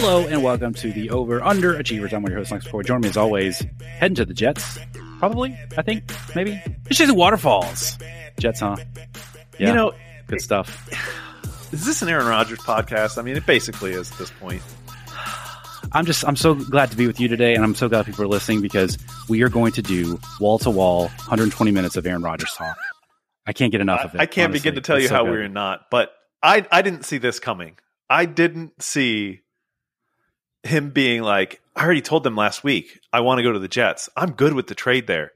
Hello and welcome to the Over Under Achievers. I'm your host, Knox McCoy. Join me as always, heading to the Jets. Probably, I think, maybe. It's just waterfalls. Jets, huh? Yeah, You know, good stuff. is this an Aaron Rodgers podcast? I mean, it basically is at this point. I'm just, I'm so glad to be with you today, and I'm so glad people are listening because we are going to do wall to wall 120 minutes of Aaron Rodgers talk. I can't get enough of it. I, can't honestly. begin to tell It's you so how good. we're not, but I I didn't see this coming. I didn't see him being like, I already told them last week, I want to go to the Jets. I'm good with the trade there.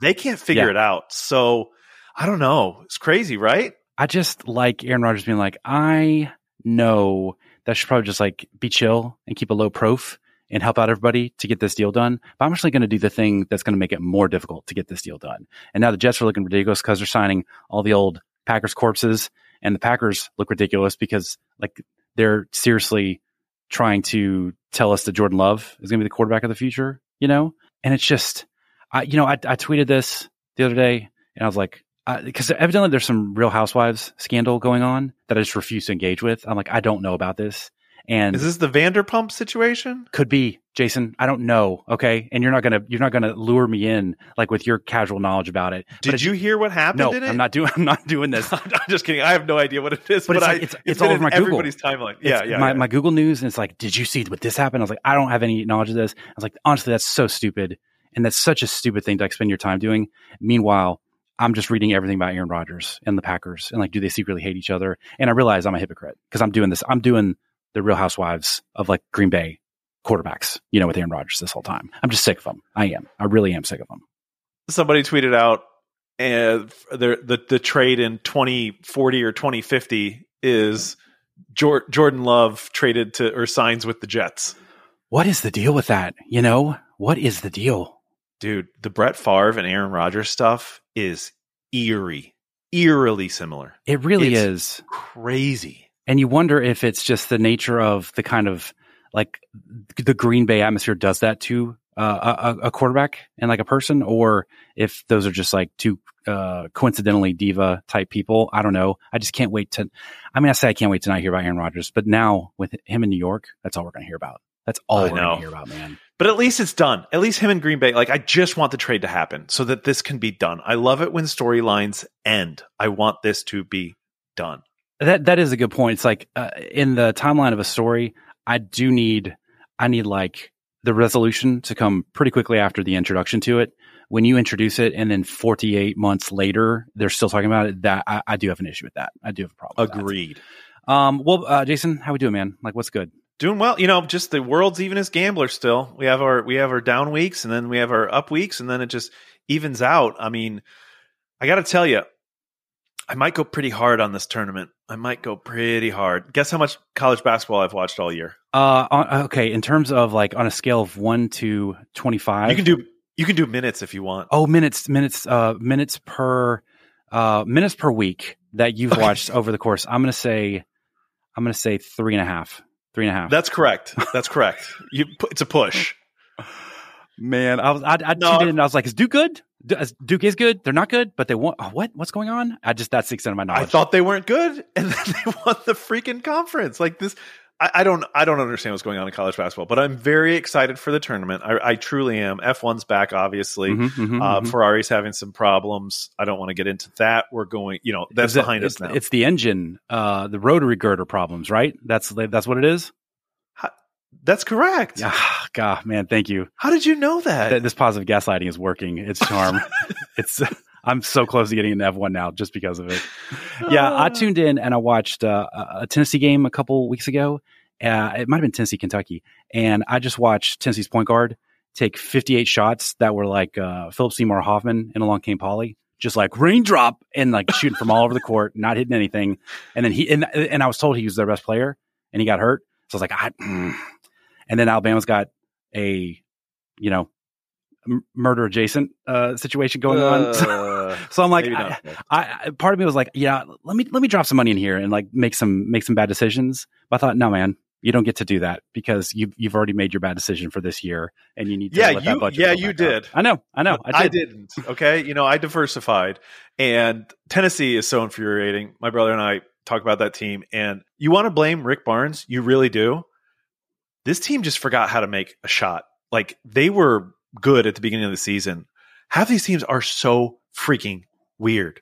They can't figure Yeah. it out. So I don't know. It's crazy, right? I just like Aaron Rodgers being like, I know that should probably just like be chill and keep a low prof and help out everybody to get this deal done. But I'm actually going to do the thing that's going to make it more difficult to get this deal done. And now the Jets are looking ridiculous because they're signing all the old Packers corpses, and the Packers look ridiculous because like they're seriously trying to tell us that Jordan Love is going to be the quarterback of the future, you know? And it's just, I, you know, I, I tweeted this the other day and I was like, because evidently there's some Real Housewives scandal going on that I just refuse to engage with. I'm like, I don't know about this, and Is this the Vanderpump situation? could be Jason. I don't know. Okay, and you're not gonna you're not gonna lure me in like with your casual knowledge about it. Did it's- you hear what happened No, in it? I'm not doing. I'm not doing this. I'm just kidding. I have no idea what it is, But but, it's I, like- it's- it's it's all over my in Google. everybody's timeline. Yeah, yeah, My yeah. my Google News, and it's like, did you see what this happened? I was like, I don't have any knowledge of this. I was like, honestly, that's so stupid, and that's such a stupid thing to like, spend your time doing. Meanwhile, I'm just reading everything about Aaron Rodgers and the Packers, and like, do they secretly hate each other? And I realize I'm a hypocrite because I'm doing this. I'm doing the Real Housewives of like Green Bay quarterbacks, you know, with Aaron Rodgers this whole time. I'm just sick of them. I am. I really am sick of them. somebody tweeted out and the, the the trade in 2040 or 2050 is Jor- Jordan Love traded to or signs with the Jets. What is the deal with that? You know, what is the deal? Dude, the Brett Favre and Aaron Rodgers stuff is eerie, eerily similar. It really It's- is. Crazy. And you wonder if it's just the nature of the kind of like the Green Bay atmosphere does that to uh, a, a quarterback and like a person, or if those are just like two uh, coincidentally diva type people. I don't know. I just can't wait to. I mean, I say I can't wait to not hear about Aaron Rodgers, but now with him in New York, that's all we're going to hear about. That's all I we're going to hear about, man. But at least it's done. At least him and Green Bay. Like I just want the trade to happen so that this can be done. I love it when storylines end. I want this to be done. That that is a good point. It's like uh, in the timeline of a story, I do need I need like the resolution to come pretty quickly after the introduction to it. When you introduce it and then 48 months later they're still talking about it, that I, I do have an issue with that. I do have a problem. with that. Agreed. Um, well, uh, Jason, how we doing, man? Like, what's good? Doing well, you know. Just the world's even as gamblers. Still, we have our we have our down weeks, and then we have our up weeks, and then it just evens out. I mean, I got to tell you, I might go pretty hard on this tournament. I might go pretty hard. Guess how much college basketball I've watched all year? Uh, on, okay, in terms of like on a scale of one to 25, You can do you can do minutes if you want. Oh, minutes, minutes, uh, minutes per, uh, minutes per week that you've Okay. watched over the course. I'm gonna say, I'm gonna say three and a half, three and a half. That's correct. That's correct. You it's a push. Man, I was, I, I No, tuned I- in and I was like, is Duke good? Is- Duke is good. They're not good, but they want oh, what? What's going on? I just that's the extent of my knowledge. I thought they weren't good, and then they won the freaking conference. Like this, I, I don't, I don't understand what's going on in college basketball. But I'm very excited for the tournament. I, I truly am. F1's back, obviously. Mhm, mhm, Uh, mhm. Ferrari's having some problems. I don't want to get into that. We're going, you know, that's it- behind it's, us now. It's the engine, uh, the rotary girder problems, right? That's that's what it is. That's correct. Ah, God, man, thank you. How did you know that? Th- this positive gaslighting is working. It's charm. it's I'm so close to getting an F1 now just because of it. Yeah, I tuned in and I watched uh, a a Tennessee game a couple weeks ago. Uh, it might have been Tennessee, Kentucky, and I just watched Tennessee's point guard take 58 shots that were like uh, Philip Seymour Hoffman in Along Came Polly, just like raindrop and like shooting from all over the court, not hitting anything. And then he and, and I was told he was their best player, and he got hurt. So I was like, I, mm. And then Alabama's got a, you know, murder adjacent uh, situation going on. Uh, So I'm like, I. I, I- part of me was like, yeah, let me let me drop some money in here and like make some make some bad decisions. But I thought, no, man, you don't get to do that because you've you've already made your bad decision for this year, and you need to Yeah, let that you- budget yeah, you did. I know, I know, I did. didn't. Okay. You know, I diversified. And Tennessee is so infuriating. My brother and I talk about that team. And you want to blame Rick Barnes? You really do. This team just forgot how to make a shot. Like they were good at the beginning of the season. Half these teams are so freaking weird.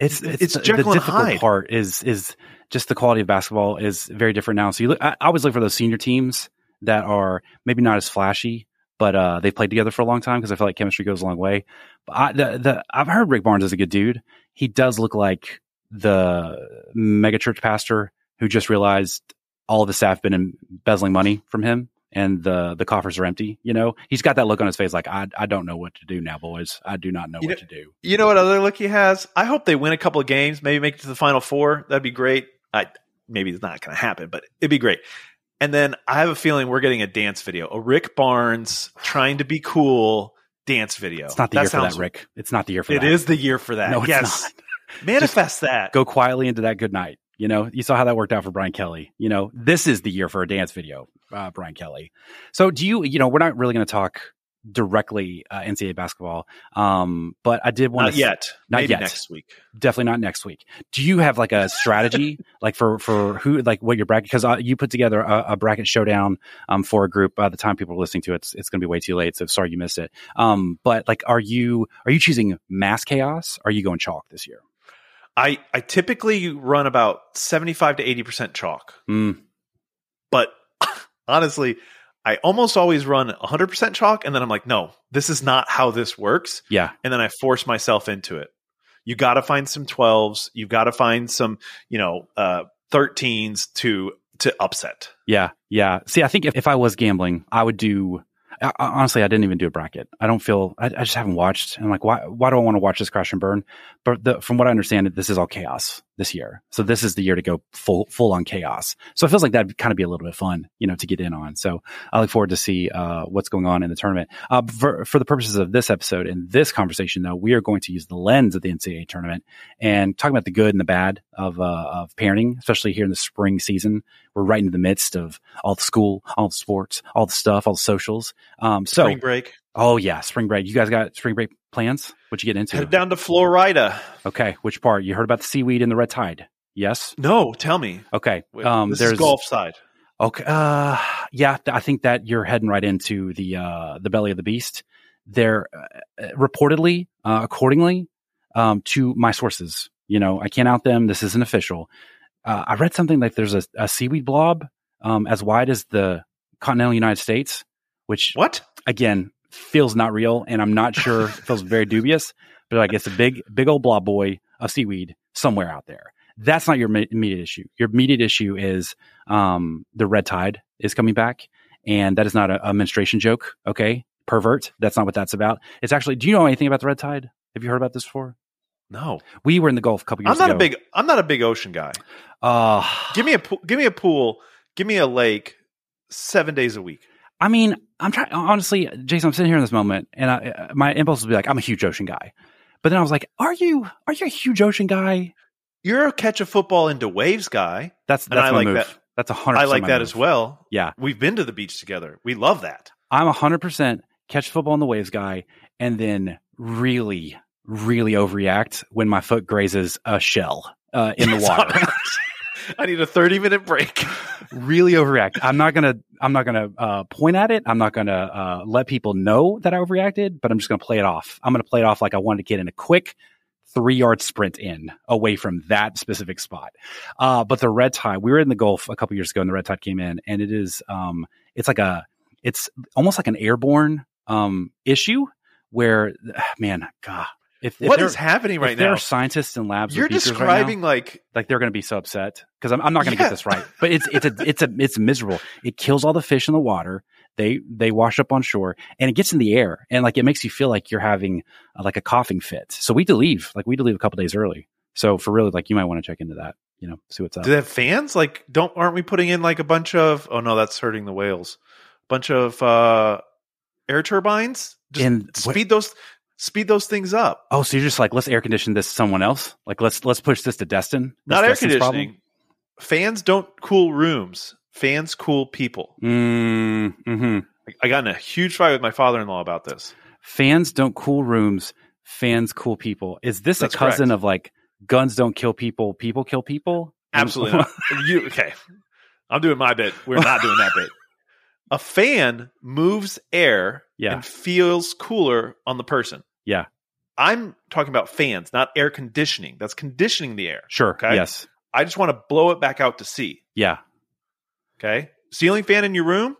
It's it's, It's the, the difficult Hyde. part is is just the quality of basketball is very different now. So you look, I, I always look for those senior teams that are maybe not as flashy, but uh, they played together for a long time because I feel like chemistry goes a long way. But I, the, the I've heard Rick Barnes is a good dude. He does look like the megachurch pastor who just realized all the staff been embezzling money from him and the the coffers are empty. You know, he's got that look on his face like I I don't know what to do now, boys. I do not know You what know- to do. You know what other look he has? I hope they win a couple of games, maybe make it to the final four. That'd be great. I maybe it's not going to happen, but it'd be great. And then I have a feeling we're getting a dance video, a Rick Barnes trying to be cool dance video. It's not the That year for sounds- that, Rick. It's not the year for It that. is the year for that. No, it's yes, not. manifest that. Go quietly into that good night. You know, you saw how that worked out for Brian Kelly. You know, this is the year for a dance video, uh, Brian Kelly. So, do you? You know, we're not really going to talk directly uh, NCAA basketball, um, but I did want Not to yet. Not maybe yet. next week. definitely not next week. Do you have like a strategy, like for for who, like what your bracket? Because uh, you put together a, a bracket showdown um, for a group. By the time people are listening to it, it's, it's going to be way too late. So sorry you missed it. Um, but like, are you are you choosing mass chaos? Are you going chalk this year? I I typically run about seventy five to eighty percent chalk, Mm, but honestly, I almost always run hundred percent chalk, and then I'm like, no, this is not how this works. yeah, and then I force myself into it. You got to find some 12s. You got to find some, you know, uh, 13s to to upset. yeah, yeah. See, I think if, if I was gambling, I would do. I, honestly, I didn't even do a bracket. I don't feel. I, I just haven't watched. I'm like, why? Why do I want to watch this crash and burn? But the, from what I understand, this is all chaos this year. So this is the year to go full full on chaos. So it feels like that'd kind of be a little bit fun, you know, to get in on. So I look forward to see uh, what's going on in the tournament. Uh, for for the purposes of this episode and this conversation, though, we are going to use the lens of the NCAA tournament and talking about the good and the bad of uh, of parenting, especially here in the spring season. We're right in the midst of all the school, all the sports, all the stuff, all the socials. Um, so, Spring break. oh yeah, spring break. You guys got spring break plans? What'd you get into? Headed down to Florida. Okay, which part? You heard about the seaweed and the red tide? Yes. No, tell me. Okay. Um, this there's is golf side. Okay. Uh, yeah, th- I think that you're heading right into the uh, the belly of the beast. There, uh, reportedly, uh, accordingly um, to my sources, you know, I can't out them. This isn't official. Uh, I read something like there's a, a seaweed blob um, as wide as the continental United States, which What? again feels not real, and I'm not sure. feels very dubious, but like it's a big, big old blob boy of seaweed somewhere out there. That's not your immediate issue. Your immediate issue is um, the red tide is coming back, and that is not a, a menstruation joke. Okay, pervert. That's not what that's about. It's actually. Do you know anything about the red tide? Have you heard about this before? No, We were in the Gulf a couple years I'm not ago. a big. I'm not a big ocean guy. Uh, Give me a pool. Give me a pool. Give me a lake. Seven days a week. I mean, I'm trying. Honestly, Jason, I'm sitting here in this moment, and I, my impulse would be like, I'm a huge ocean guy. But then I was like, Are you? Are you a huge ocean guy? You're a catch a football into waves guy. That's And that's I my like move. that. That's a hundred. I like that move. as well. Yeah, We've been to the beach together. We love that. I'm a hundred percent catch football in the waves guy, and then really, really overreact when my foot grazes a shell uh, in the water. I need a 30 minute break. really overreact. I'm not gonna. I'm not gonna uh, point at it. I'm not gonna uh, let people know that I overreacted. But I'm just gonna play it off. I'm gonna play it off like I wanted to get in a quick three yard sprint in away from that specific spot. Uh, but the red tide. We were in the Gulf a couple years ago, and the red tide came in, and it is. Um, it's like a. It's almost like an airborne um, issue where, man, God. If, if What there- is happening right there now? are scientists in labs, You're beakers right now- describing like like they're going to be so upset because I'm, I'm not going to Yeah. get this right. But it's it's a it's a it's miserable. It kills all the fish in the water. They they wash up on shore and it gets in the air and like it makes you feel like you're having uh, like a coughing fit. So we had to leave. Like we had to leave a couple days early. So for really, like you might want to check into that. You know, see what's up. do they have fans? Like don't aren't we putting in like a bunch of oh no, that's hurting the whales. Bunch of uh air turbines? Just And what- speed those speed those things up. oh, so you're just like let's air condition this someone else. Like let's let's push this to Destin. Not That's air Destin's problem? conditioning. Fans don't cool rooms. Fans cool people. Mm, hmm I- got in a huge fight with my father in law about this. Fans don't cool rooms. Fans cool people. Is this That's a cousin correct. of like guns don't kill people, people kill people? Absolutely not. You okay. I'm doing my bit. We're not doing that bit. A fan moves air Yeah. and feels cooler on the person. Yeah. I'm talking about fans, not air conditioning. That's conditioning the air. Sure. Okay. Yes. I just want to blow it back out to sea. Yeah. Okay. Ceiling fan in your room,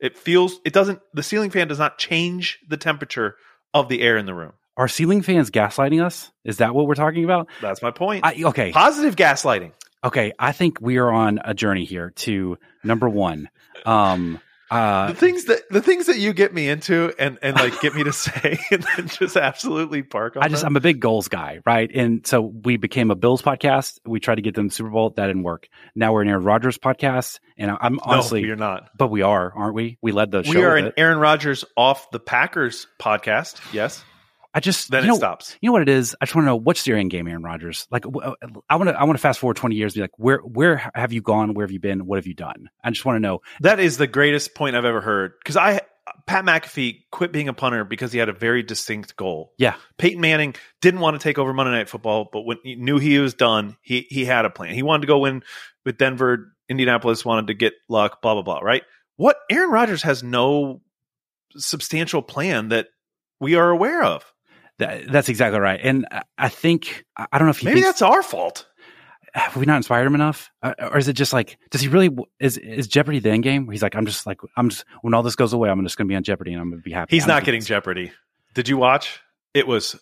it feels, it doesn't, the ceiling fan does not change the temperature of the air in the room. Are ceiling fans gaslighting us? Is that what we're talking about? That's my point. I, okay. Positive gaslighting. Okay. I think we are on a journey here to number one. Um, uh, the things that the things that you get me into and and like get me to say and then just absolutely park on I just them. I'm a big goals guy, right? And so we became a Bills podcast. We tried to get them the Super Bowl. That didn't work. Now we're an Aaron Rodgers podcast, and I'm honestly, no, you're not. but we are, aren't we? We led the show. We are an it. Aaron Rodgers off the Packers podcast. Yes. I just Then you it know, stops. You know what it is? I just want to know what's your end game, Aaron Rodgers. Like, uh, I want to, I want to fast forward twenty years. Be like, where, where have you gone? Where have you been? What have you done? I just want to know. That is the greatest point I've ever heard. Because I Pat McAfee quit being a punter because he had a very distinct goal. Yeah, Peyton Manning didn't want to take over Monday Night Football, but when he knew he was done, he he had a plan. He wanted to go win with Denver, Indianapolis wanted to get luck, blah blah blah. Right? What Aaron Rodgers has no substantial plan that we are aware of. That, that's exactly right. And I- think I don't know if he Maybe that's our fault. have we not inspired him enough, uh, or is it just like does he really is is Jeopardy the end game? Where he's like, I'm just like I'm just when all this goes away, I'm just going to be on Jeopardy and I'm going to be happy. He's don't getting Jeopardy. Did you watch? It was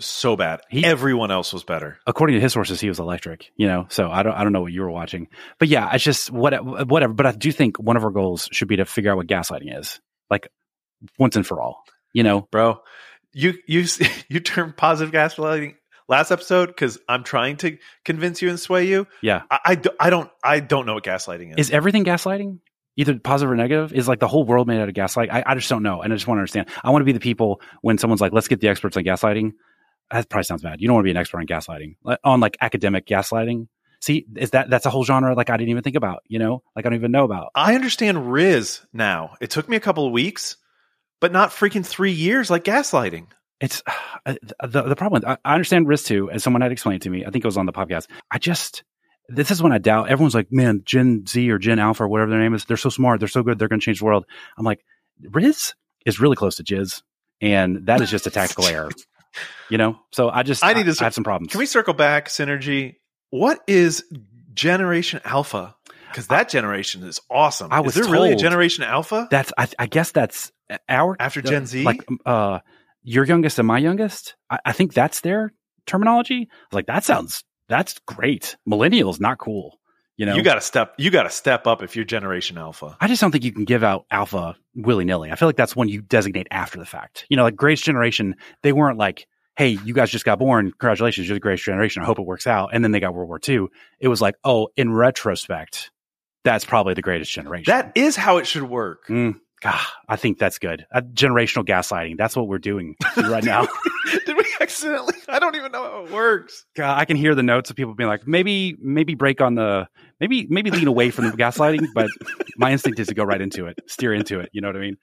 so bad. He- Everyone else was better. according to his sources, he was electric. You know, so I don't I don't know what you were watching, but yeah, it's just what whatever. But I do think one of our goals should be to figure out what gaslighting is, like once and for all. You know, bro. You you you turned positive gaslighting last episode because I'm trying to convince you and sway you. yeah. I, I, do, I don't I don't know what gaslighting is. Is everything gaslighting? Either positive or negative? Is like the whole world made out of gaslight? I, I just don't know. And I just want to understand. I want to be the people when someone's like, let's get the experts on gaslighting. That probably sounds bad. You don't want to be an expert on gaslighting, on like academic gaslighting. See, is that that's a whole genre like I didn't even think about, you know? Like I don't even know about. I understand Rizz now. It took me a couple of weeks, but not freaking three years like gaslighting. It's uh, the the problem. I, I understand risk too, as someone had explained to me. I think it was on the podcast. I just this is when I doubt. Everyone's like, man, Gen Z or Gen Alpha or whatever their name is. They're so smart. They're so good. They're going to change the world. I'm like, Rizz is really close to Jizz, and that is just a tactical error. You know, so I just I need to I, have some problems. Can we circle back, Synergy? What is Generation Alpha? Because that generation is awesome. I was is there really a Generation Alpha That's I, I guess that's our after Gen Z? like uh your youngest and my youngest. I, I think that's their terminology. I like, that sounds that's great. Millennials not cool. You know, you got to step. You got to step up if you're Generation Alpha. I just don't think you can give out alpha willy nilly. I feel like that's one you designate after the fact. You know, like Greatest Generation, they weren't like, hey, you guys just got born. Congratulations, you're the greatest generation. I hope it works out. And then they got World War II. It was like, oh, in retrospect, that's probably the greatest generation. That is how it should work. Mm, God, I think that's good. Uh, generational gaslighting. That's what we're doing right now. Did we accidentally? I don't even know how it works. God, I can hear the notes of people being like, maybe, maybe break on the, maybe, maybe lean away from the gaslighting, but my instinct is to go right into it, steer into it. You know what I mean?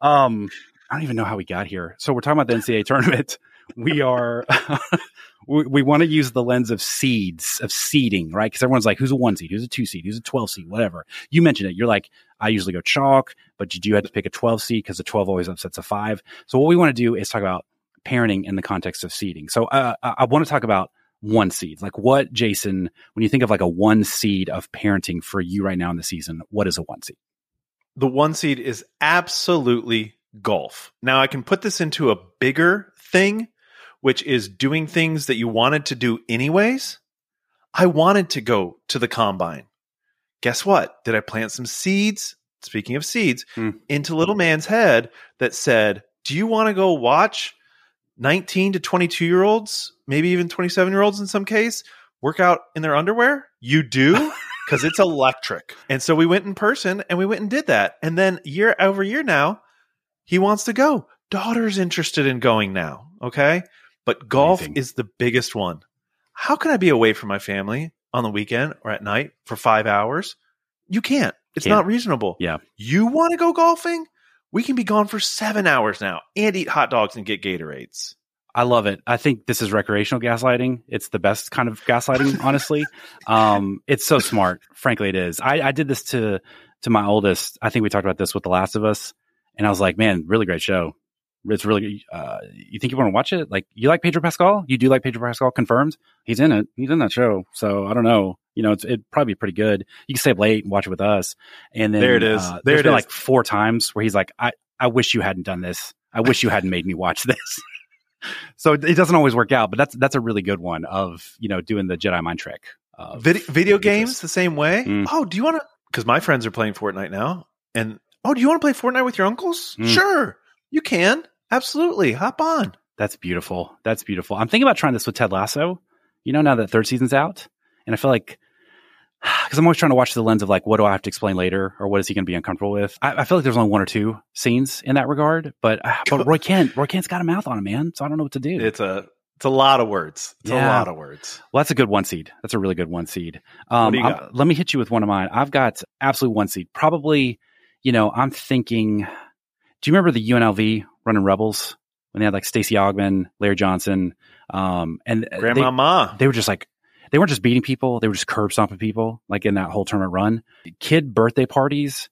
Um, I don't even know how we got here. So we're talking about the NCAA tournament. We are, we, we want to use the lens of seeds, of seeding, right? Because everyone's like, who's a one seed? Who's a two seed? Who's a 12 seed? Whatever. You mentioned it. You're like, I usually go chalk, but you do have to pick a 12 seed because the 12 always upsets a five. So what we want to do is talk about parenting in the context of seeding. So uh, I, I want to talk about one seeds. Like what, Jason, when you think of like a one seed of parenting for you right now in the season, what is a one seed? The one seed is absolutely golf. Now I can put this into a bigger thing, which is doing things that you wanted to do anyways. I wanted to go to the combine. Guess what? Did I plant some seeds? Speaking of seeds, Hmm. into little man's head that said, Do you want to go watch 19 to 22 year olds, maybe even 27 year olds in some case, work out in their underwear? You do? Because it's electric. And so we went in person and we went and did that. And then year over year now, he wants to go. Daughter's interested in going now. Okay. But golf is the biggest one. How can I be away from my family on the weekend or at night for five hours? You can't. It's Can't. not reasonable. Yeah. You want to go golfing? We can be gone for seven hours now and eat hot dogs and get Gatorades. I love it. I think this is recreational gaslighting. It's the best kind of gaslighting, honestly. Um, it's so smart. Frankly, it is. I, I did this to to my oldest. I think we talked about this with The Last of Us, and I was like, "Man, really great show. It's really. Uh, you think you want to watch it? Like, you like Pedro Pascal? You do like Pedro Pascal? Confirmed. He's in it. He's in that show. So I don't know. You know, it's it'd probably be pretty good. You can stay up late and watch it with us. And then There it is. Uh, There there's it is. like four times where he's like, "I I wish you hadn't done this. I wish you hadn't made me watch this." so it it doesn't always work out, but that's that's a really good one of you know doing the Jedi mind trick. Video Ridiculous. games the same way. Mm. Oh, do you want to? Because my friends are playing Fortnite now, and oh, do you want to play Fortnite with your uncles? Mm. Sure, you can. Absolutely, hop on. That's beautiful. That's beautiful. I'm thinking about trying this with Ted Lasso. You know, now that third season's out, and I feel like because I'm always trying to watch the lens of like, what do I have to explain later, or what is he going to be uncomfortable with? I, I feel like there's only one or two scenes in that regard, but uh, but Roy Kent, Roy Kent's got a mouth on him, man. So I don't know what to do. It's a it's a lot of words. It's Yeah. a lot of words. Well, that's a good one seed. That's a really good one seed. Um, do you got? let me hit you with one of mine. I've got absolute one seed. Probably, you know, I'm thinking. Do you remember the UNLV running Rebels when they had like Stacey Augmon, Larry Johnson, um, and they- Grandmama. they were just like they weren't just beating people; they were just curb stomping people. Like in that whole tournament run, kid birthday parties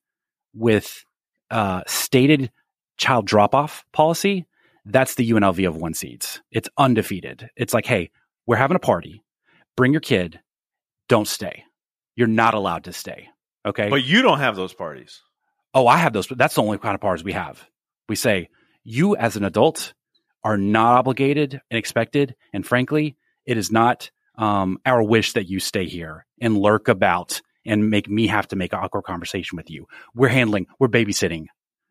with uh, stated child drop off policy. That's the UNLV of one seeds. It's undefeated. It's like, hey, we're having a party. Bring your kid. Don't stay. You're not allowed to stay. Okay. but you don't have those parties. Oh, I have those. That's the only kind of parties we have. We say, you as an adult are not obligated and expected. And frankly, it is not um, our wish that you stay here and lurk about and make me have to make an awkward conversation with you. We're handling, we're babysitting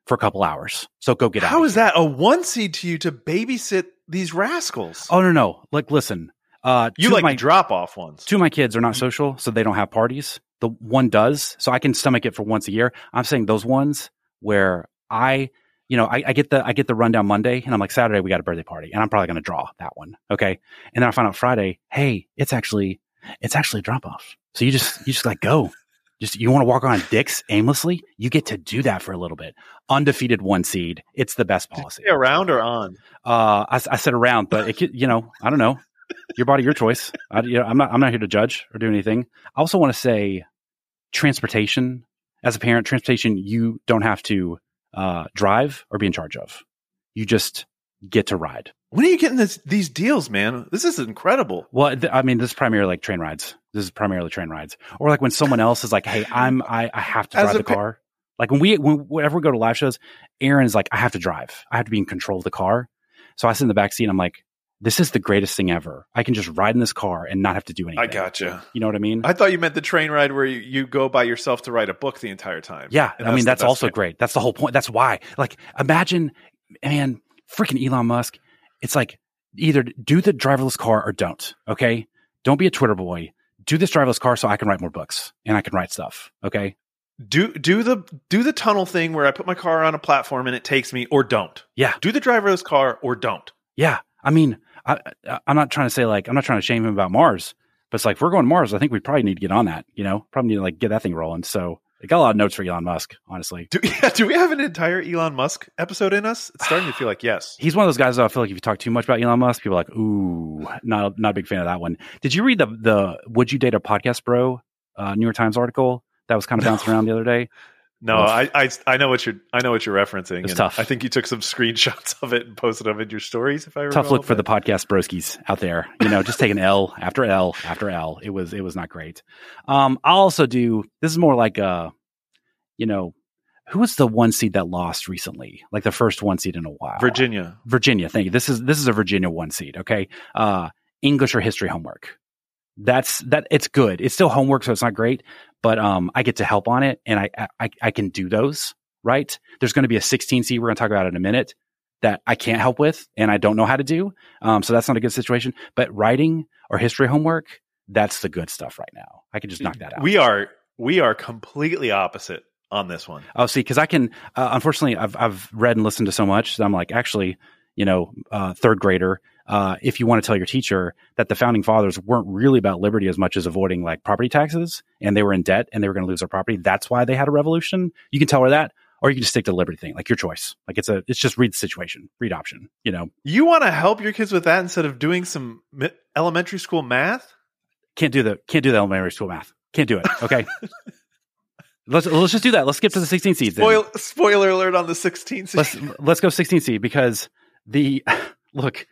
for a couple hours. So go get out. How is that a one seed to you to babysit these rascals? Oh, no, no. Like, listen, uh, you like my, drop off ones. two of my kids are not social, so they don't have parties. The one does, so I can stomach it for once a year. I'm saying those ones where I, you know, I, I get the I get the rundown Monday, and I'm like Saturday we got a birthday party, and I'm probably going to draw that one, okay? And then I find out Friday, hey, it's actually it's actually a drop off. So you just you just like go, just you want to walk around dicks aimlessly, you get to do that for a little bit. Undefeated one seed, it's the best policy. Around or on? Uh, I, I said around, but it could, you know, I don't know. Your body, your choice. I, you know, I'm not. I'm not here to judge or do anything. I also want to say, transportation. As a parent, transportation you don't have to uh, drive or be in charge of. You just get to ride. When are you getting this, these deals, man? This is incredible. Well, th- I mean, this is primarily like train rides. This is primarily train rides, or like when someone else is like, "Hey, I'm I, I have to As drive the pa- car." Like when we when, whenever we go to live shows, Aaron is like, "I have to drive. I have to be in control of the car." So I sit in the back seat. and I'm like, "This is the greatest thing ever. I can just ride in this car and not have to do anything." I gotcha. You know what I mean? I thought you meant the train ride where you, you go by yourself to write a book the entire time. yeah, I mean that's also great. That's the whole point. That's why. Like, imagine, man, freaking Elon Musk. It's like either do the driverless car or don't. Okay, don't be a Twitter boy. Do this driverless car so I can write more books and I can write stuff. Okay. Do do the do the tunnel thing where I put my car on a platform and it takes me, or don't. Yeah. Do the driverless car or don't. Yeah. I mean, I, I, I'm not trying to say like, I'm not trying to shame him about Mars, but it's like, if we're going to Mars, I think we probably need to get on that, you know, probably need to like get that thing rolling. So I got a lot of notes for Elon Musk, honestly. Do, yeah, do we have an entire Elon Musk episode in us? It's starting to feel like yes. He's one of those guys that I feel like if you talk too much about Elon Musk, people are like, ooh, not, not a big fan of that one. Did you read the, the Would You Date a Podcast Bro uh, New York Times article that was kind of bouncing around the other day? No, I, I I know what you're I know what you're referencing. It's tough. I think you took some screenshots of it and posted them in your stories. If I Tough look for the podcast broskies out there. You know, just taking L after L after L. It was it was not great. Um, I'll also do this is more like a, you know, who was the one seed that lost recently? Like the first one seed in a while. Virginia. Virginia. Thank you. This is this is a Virginia one seed. Okay. Uh, English or history homework. That's that. It's good. It's still homework, so it's not great, but um, I get to help on it, and I I, I can do those. Right. There's going to be a 16 seed we're going to talk about in a minute that I can't help with, and I don't know how to do. Um, so that's not a good situation. But writing or history homework, that's the good stuff right now. I can just knock that out. We are we are completely opposite on this one. Oh, see, because I can. Uh, unfortunately, I've I've read and listened to so much that I'm like, actually, you know, uh, third grader. Uh, if you want to tell your teacher that the founding fathers weren't really about liberty as much as avoiding like property taxes, and they were in debt and they were going to lose their property, that's why they had a revolution. You can tell her that. or you can just stick to the Liberty thing, like your choice. Like it's a, it's just read the situation, read option. You know, You want to help your kids with that instead of doing some mi- elementary school math? can't do the can't do the elementary school math. Can't do it. Okay. let's let's just do that. Let's skip to the 16 seeds. Spoil, spoiler alert on the 16th. let's let's go 16C because the look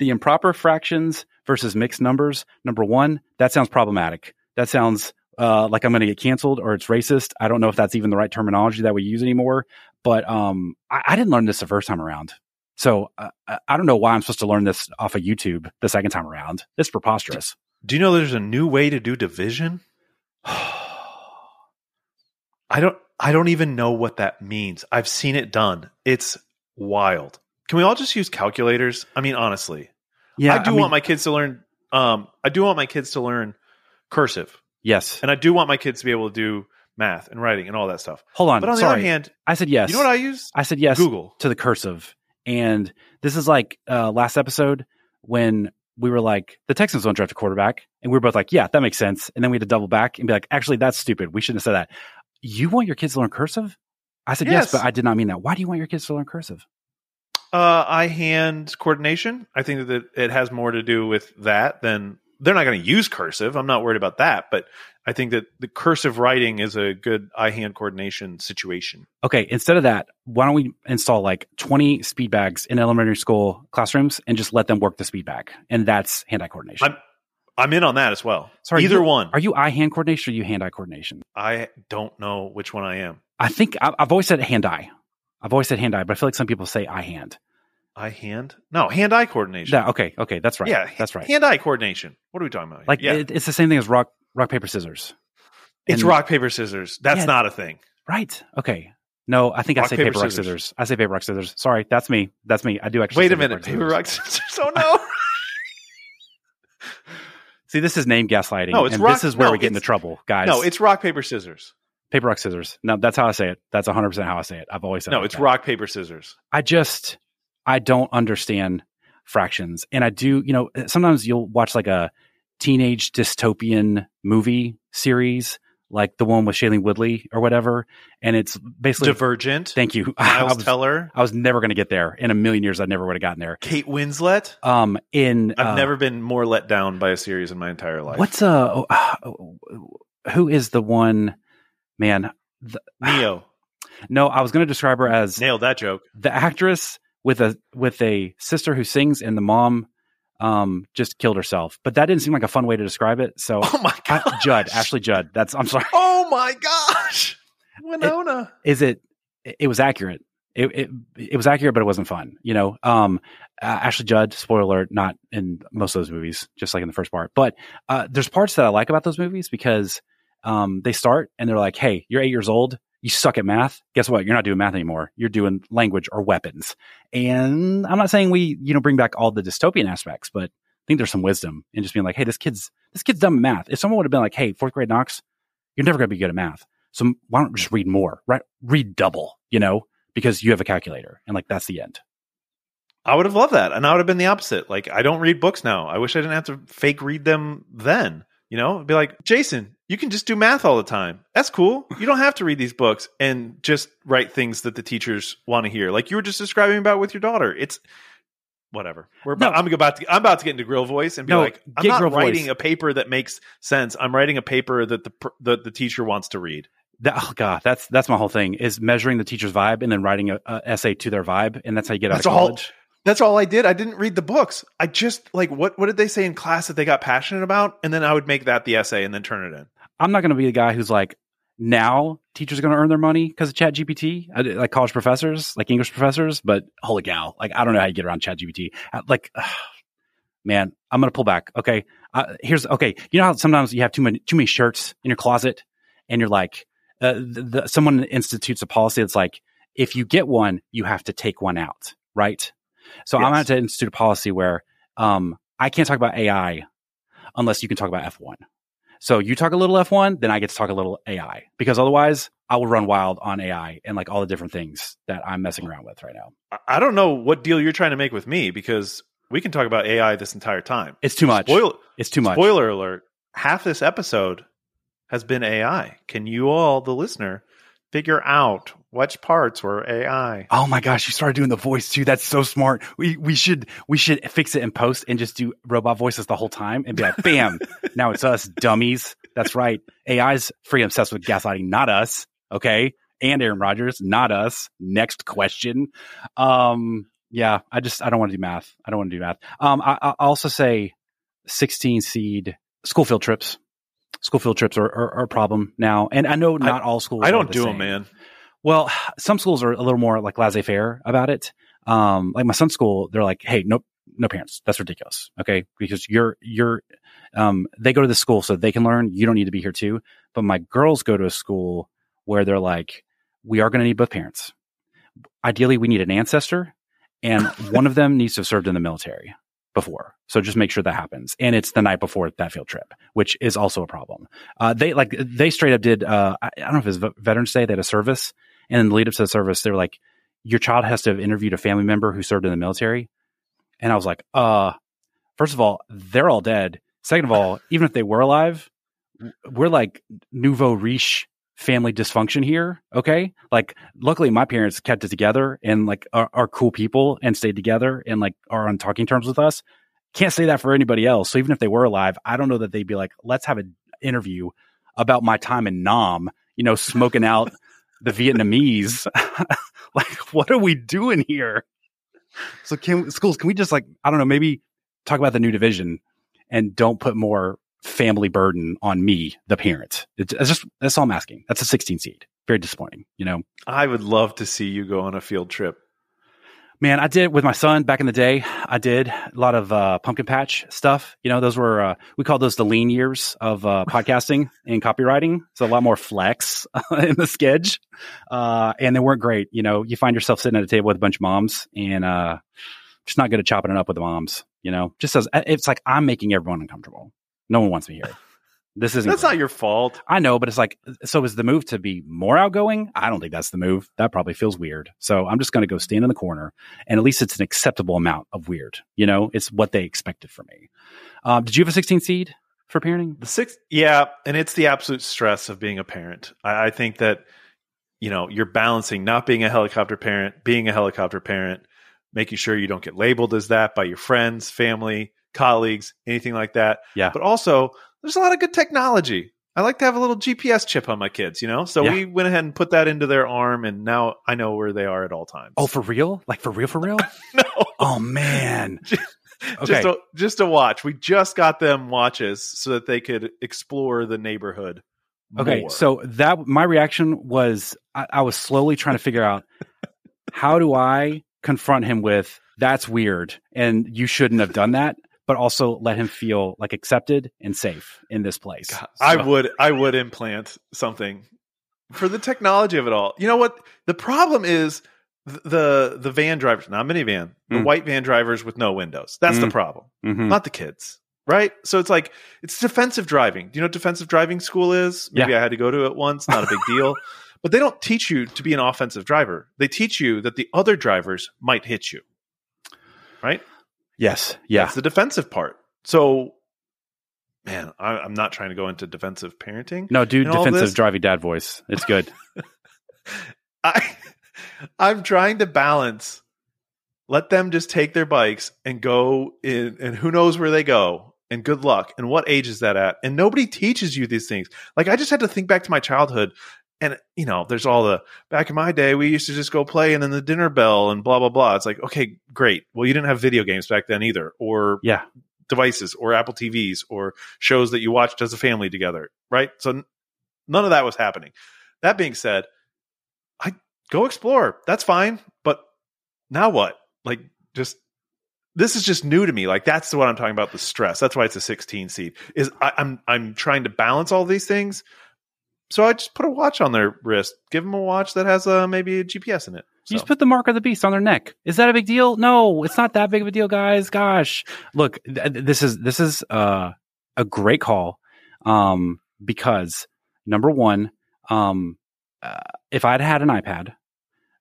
the improper fractions versus mixed numbers. Number one, that sounds problematic. That sounds uh, like I'm going to get canceled or it's racist. I don't know if that's even the right terminology that we use anymore. But um, I, I didn't learn this the first time around. So uh, I don't know why I'm supposed to learn this off of YouTube the second time around. It's preposterous. Do you know there's a new way to do division? I don't I don't even know what that means. I've seen it done. It's wild. Can we all just use calculators? I mean, honestly. yeah, I do mean, want my kids to learn um I do want my kids to learn cursive. yes. And I do want my kids to be able to do math and writing and all that stuff. Hold on. But on the other hand, I said yes. you know what I use? I said yes. Google. to the cursive. And this is like uh, last episode when we were like, the Texans don't draft a quarterback. And we were both like, yeah, that makes sense. And then we had to double back and be like, actually, that's stupid. We shouldn't have said that. You want your kids to learn cursive? I said yes, Yes. but I did not mean that. Why do you want your kids to learn cursive? Uh, eye hand coordination. I think that it has more to do with that than they're not going to use cursive. I'm not worried about that, but I think that the cursive writing is a good eye hand coordination situation. Okay, instead of that, why don't we install like 20 speed bags in elementary school classrooms and just let them work the speed bag? And that's hand eye coordination. I'm I'm in on that as well. Sorry, either you- one. Are you eye hand coordination or are you hand eye coordination? I don't know which one I am. I think I, I've always said hand eye. I've always said hand eye, but I feel like some people say eye hand. Eye hand? No, hand eye coordination. Yeah, okay, okay, that's right. Yeah, that's right. Hand eye coordination. What are we talking about? Like yeah, it, it's the same thing as rock rock paper scissors. it's rock paper scissors. That's Yeah. not a thing. Right. Okay. No, I think I say paper, paper, rock scissors. scissors. I say paper rock scissors. Sorry, that's me. That's me. I do actually. Wait say a minute, paper scissors. rock scissors. Oh no. See, this is name gaslighting. No, it's and rock- this is where no, we get into trouble, guys. no, it's rock paper scissors. Paper rock scissors. No, that's how I say it. That's 100 percent how I say it. I've always said. it No, like it's rock paper scissors. I just I don't understand fractions, and I do. You know, sometimes you'll watch like a teenage dystopian movie series, like the one with Shailene Woodley or whatever, and it's basically. Divergent. thank you. I Miles was, Teller. I was never going to get there in a million years. I never would have gotten there. Kate Winslet. Um, in I've uh, never been more let down by a series in my entire life. what's uh, oh, who is the one man? The, Neo? no, I was going to describe her as Nailed that joke. the actress with a with a sister who sings and the mom um just killed herself but that didn't seem like a fun way to describe it so Oh my god, judd ashley judd that's i'm sorry Oh my gosh, Winona. is it it was accurate it, it it was accurate but it wasn't fun you know um uh, ashley judd spoiler alert not in most of those movies just like in the first part but uh there's parts that i like about those movies because um they start and they're like hey you're eight years old. You suck at math. Guess what? You're not doing math anymore. You're doing language or weapons. And i'm not saying we you know bring back all the dystopian aspects but i think there's some wisdom in just being like hey this kid's this kid's dumb at math. If someone would have been like hey fourth grade knox you're never going to be good at math. So why don't you just read more? Right read double you know because you have a calculator. And like that's the end. I would have loved that, and I would have been the opposite. Like, I don't read books now. I wish I didn't have to fake read them then. You know, be like Jason, you can just do math all the time. That's cool. You don't have to read these books and just write things that the teachers want to hear. Like you were just describing about with your daughter. It's whatever. We're about, No. I'm about to I'm about to get into grill voice and be No, like, I'm not writing voice. a paper that makes sense. I'm writing a paper that the that the teacher wants to read. that, oh god that's that's my whole thing is measuring the teacher's vibe and then writing a, a essay to their vibe and that's how you get out That's of college That's all I did. I didn't read the books. I just like what what did they say in class that they got passionate about, and then I would make that the essay and then turn it in. i'm not going to be the guy who's like now teachers are going to earn their money because of chat gpt like college professors like english professors but holy cow like i don't know how you get around chat gpt like man i'm going to pull back okay uh, here's okay you know how sometimes you have too many too many shirts in your closet and you're like uh, the, the, someone institutes a policy that's like if you get one you have to take one out right so i'm Yes. going to institute a policy where um, i can't talk about ai unless you can talk about f1 so you talk a little F1, then I get to talk a little AI because otherwise I will run wild on AI and like all the different things that I'm messing around with right now. I- I don't know what deal you're trying to make with me because we can talk about AI this entire time. It's too much. Spoil, it's too much. Spoiler alert: half this episode has been AI. Can you all, the listener, figure out Which parts were AI? Oh my gosh, you started doing the voice too. That's so smart. We we should we should fix it in post and just do robot voices the whole time and be like, bam, now it's us, dummies. That's right. AI's free obsessed with gaslighting, not us. Okay. And Aaron Rodgers, not us. Next question. Um, yeah, I just I don't want to do math. I don't want to do math. Um, I, I also say 16 seed school field trips. School field trips are, are, are a problem now, and I know not I, all schools. I don't do same. them, man. Well, some schools are a little more like laissez faire about it. Um, like my son's school, they're like, "Hey, no, no parents. That's ridiculous." Okay, because you're you're, um, they go to the school so they can learn. You don't need to be here too. But my girls go to a school where they're like, "We are going to need both parents. Ideally, we need an ancestor, and one of them needs to have served in the military before. So just make sure that happens. And it's the night before that field trip, which is also a problem. Uh, they like they straight up did. Uh, I, I don't know if it was Veterans Day. They had a service, and then the lead up to the service, they were like, "Your child has to have interviewed a family member who served in the military." And I was like, "Uh, first of all, they're all dead. Second of all, even if they were alive, we're like nouveau riche." family dysfunction here okay like luckily my parents kept it together and like are, are cool people and stayed together and like are on talking terms with us can't say that for anybody else so even if they were alive i don't know that they'd be like let's have an interview about my time in nam you know smoking out the vietnamese like what are we doing here so can schools can we just like i don't know maybe talk about the new division and don't put more family burden on me, the parent. It's, it's, just that's all I'm asking. That's a 16 seed. Very disappointing, you know. I would love to see you go on a field trip. Man, I did with my son back in the day. I did a lot of uh, pumpkin patch stuff. You know, those were uh, we call those the lean years of uh, podcasting and copywriting. So a lot more flex in the sketch, uh, and they weren't great. You know, you find yourself sitting at a table with a bunch of moms, and uh, just not good at chopping it up with the moms. You know, just as it's like I'm making everyone uncomfortable. No one wants me here. This isn't. That's great. not your fault. I know, but it's like, so is the move to be more outgoing? I don't think that's the move. That probably feels weird. So I'm just going to go stand in the corner, and at least it's an acceptable amount of weird. You know, it's what they expected from me. Um, did you have a 16 seed for parenting? The six, yeah, and it's the absolute stress of being a parent. I, I think that you know you're balancing not being a helicopter parent, being a helicopter parent, making sure you don't get labeled as that by your friends, family, colleagues, anything like that. Yeah. But also, there's a lot of good technology. I like to have a little GPS chip on my kids, you know? So Yeah. we went ahead and put that into their arm, and now I know where they are at all times. Oh, for real? Like for real? For real? no. oh man. just Okay. to, just to watch. We just got them watches so that they could explore the neighborhood. Okay, more. so that my reaction was I, I was slowly trying to figure out how do I confront him with that's weird and you shouldn't have done that, but also let him feel like accepted and safe in this place. God, I would I would implant something for the technology of it all. You know what? The problem is the the van drivers, not minivan, the Mm. white van drivers with no windows. That's the Mm. problem, Mhm. not the kids. Right? So it's like it's defensive driving. Do you know what defensive driving school is? Maybe I had to go to it once, not a big deal. But they don't teach you to be an offensive driver. They teach you that the other drivers might hit you. Right? Yes. Yeah. That's the defensive part. So, man, I, I'm not trying to go into defensive parenting. No, dude, defensive driving dad voice. It's good. I, I'm trying to balance. Let them just take their bikes and go in, and who knows where they go. And good luck. And what age is that at? And nobody teaches you these things. Like I just had to think back to my childhood. And you know, there's all the back in my day, we used to just go play and then the dinner bell and blah blah blah. It's like, okay, great. Well, you didn't have video games back then either, or yeah. devices or Apple TVs or shows that you watched as a family together, right? So n- none of that was happening. That being said, I go explore. That's fine, but now what? Like just this is just new to me. Like that's what I'm talking about. The stress. That's why it's a 16 seed. Is I, I'm I'm trying to balance all these things. So I just put a watch on their wrist. Give them a watch that has uh, maybe a GPS in it. You just put the mark of the beast on their neck. Is that a big deal? No, it's not that big of a deal, guys. Gosh, look, th- this is this is uh, a great call um, because number one, um, uh, if I'd had an iPad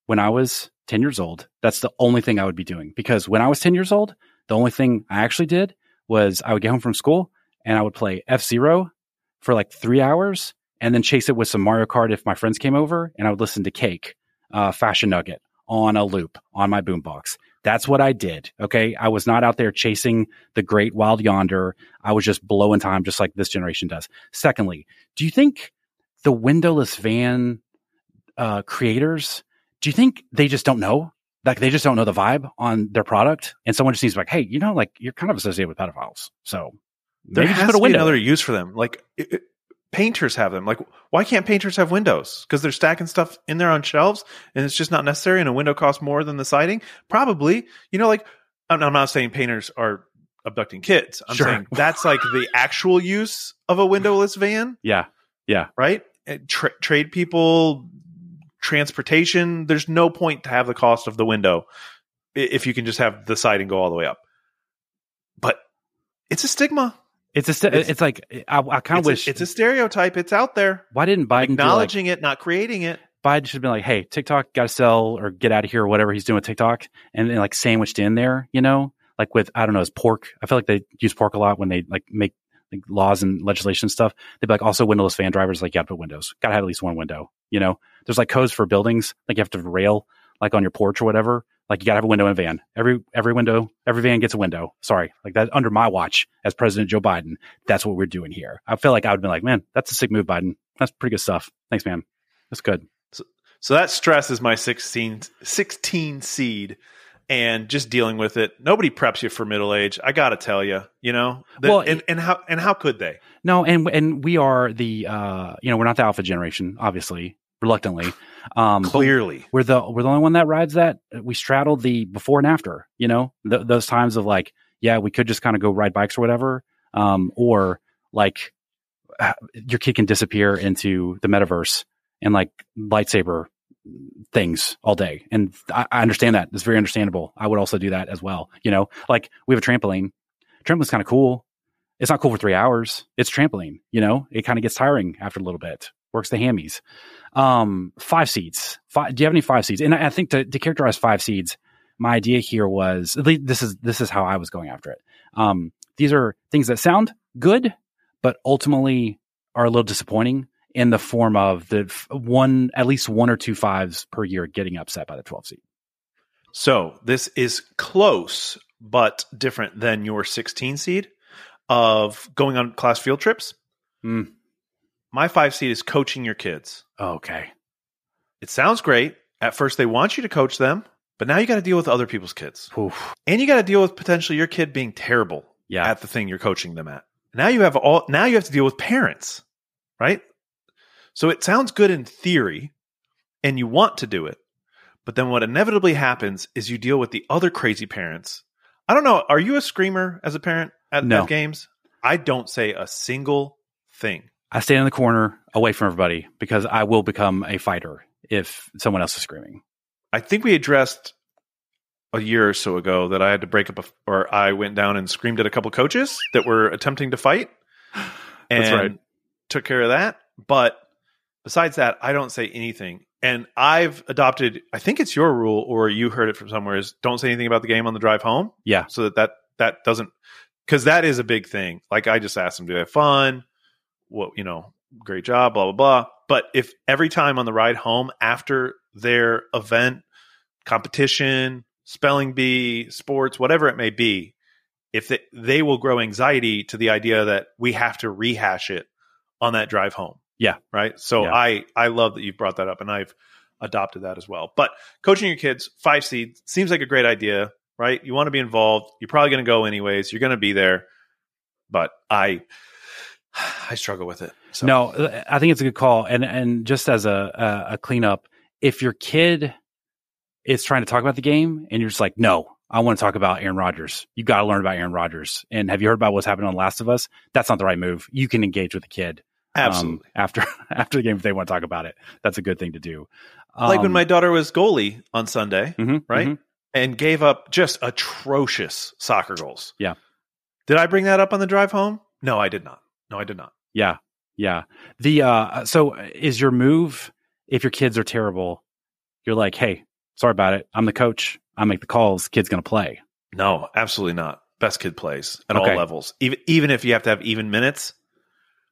when I was ten years old, that's the only thing I would be doing. Because when I was ten years old, the only thing I actually did was I would get home from school and I would play F Zero for like three hours and then chase it with some Mario Kart if my friends came over, and I would listen to Cake uh, Fashion Nugget on a loop on my boombox. That's what I did. Okay. I was not out there chasing the great wild yonder. I was just blowing time just like this generation does. Secondly, do you think the windowless van uh, creators, do you think they just don't know? Like they just don't know the vibe on their product, and someone just needs to be like, hey, you know, like you're kind of associated with pedophiles, so There maybe just has put a to be window. another use for them. Like it, it- painters have them. Like why can't painters have windows? Because they're stacking stuff in there on shelves, and it's just not necessary. And a window costs more than the siding. Probably, you know, like I'm, I'm not saying painters are abducting kids. I'm Sure. saying that's like the actual use of a windowless van, Yeah, Yeah. right? Eh, Tra- trade people, transportation. There's no point to have the cost of the window if you can just have the siding go all the way up. But it's a stigma. It's a. St- It's- it's, like I, I kind of wish. a, it's a stereotype. It's out there. why didn't Biden do like, Acknowledging it, not creating it. Biden should have been like, hey, TikTok got to sell or get out of here or whatever he's doing with TikTok, and then like sandwiched in there, you know, like with I don't know, his pork. I feel like they use pork a lot when they like make like laws and legislation and stuff. They'd be like, also windowless van drivers, like you got to put windows, got to have at least one window. You know, there's like codes for buildings, like you have to rail like on your porch or whatever. Like you got to have a window in a van. Every every window, every van gets a window. Sorry, like that under my watch as President Joe Biden. That's what we're doing here. I feel like I would be like, man, that's a sick move, Biden. That's pretty good stuff. Thanks, man. That's good. So so that stress is my 16, 16 seed and just dealing with it. Nobody preps you for middle age. I got to tell you, you know, The- Well, and, and how, and how could they? No, and and we are the uh you know we're not the alpha generation, obviously, reluctantly. Um, Clearly. we're the we're the only one that rides that. We straddled the before and after. You know, th- those times of like, yeah, we could just kind of go ride bikes or whatever, um, or like your kid can disappear into the metaverse and like lightsaber things all day. And I, I understand that. It's very understandable. I would also do that as well. You know, like we have a trampoline. Trampoline's kind of cool. It's not cool for three hours. It's trampoline. You know, it kind of gets tiring after a little bit. Works the hammies. Um, five seeds. Five, do you have any five seeds? And I, I think to, to characterize five seeds, my idea here was at least this is this is how I was going after it. Um, these are things that sound good, but ultimately are a little disappointing in the form of the f- one at least one or two fives per year getting upset by the 12 seed. So this is close, but different than your 16 seed of going on class field trips. Hmm. My five seed is coaching your kids. Okay. It sounds great. At first, they want you to coach them, but now you got to deal with other people's kids. Oof. And you got to deal with potentially your kid being terrible Yeah. at the thing you're coaching them at. Now you have all now you have to deal with parents, right? So it sounds good in theory and you want to do it. But then what inevitably happens is you deal with the other crazy parents. I don't know, are you a screamer as a parent at, No. at games? I don't say a single thing. I stand in the corner away from everybody because I will become a fighter if someone else is screaming. I think we addressed a year or so ago that I had to break up a, or I went down and screamed at a couple coaches that were attempting to fight. And That's right. took care of that. But besides that, I don't say anything. And I've adopted, I think it's your rule or you heard it from somewhere is don't say anything about the game on the drive home. Yeah. So that that, that doesn't, cause that is a big thing. Like I just asked them, do they have fun? What, you know, great job, blah, blah, blah. But if every time on the ride home after their event, competition, spelling bee, sports, whatever it may be, if they, they will grow anxiety to the idea that we have to rehash it on that drive home. Yeah. Right. So Yeah. I, I love that you've brought that up and I've adopted that as well. But coaching your kids, five seed seems like a great idea, right? You want to be involved. You're probably going to go anyways. You're going to be there. But I, I struggle with it. So. No, I think it's a good call. And and just as a a, cleanup, if your kid is trying to talk about the game and you're just like, no, I want to talk about Aaron Rodgers. You got to learn about Aaron Rodgers. And have you heard about what's happening on Last of Us? That's not the right move. You can engage with the kid um, absolutely. after after the game if they want to talk about it. That's a good thing to do. like when Um, my daughter was goalie on Sunday. mhm, right? mhm. and gave up just atrocious soccer goals. Yeah. Did I bring that up on the drive home? No, I did not. No, I did not. Yeah. Yeah. The uh so is your move if your kids are terrible, you're like, "Hey, sorry about it. I'm the coach. I make the calls. Kid's going to play." No, absolutely not. Best kid plays at Okay. all levels. Even even if you have to have even minutes,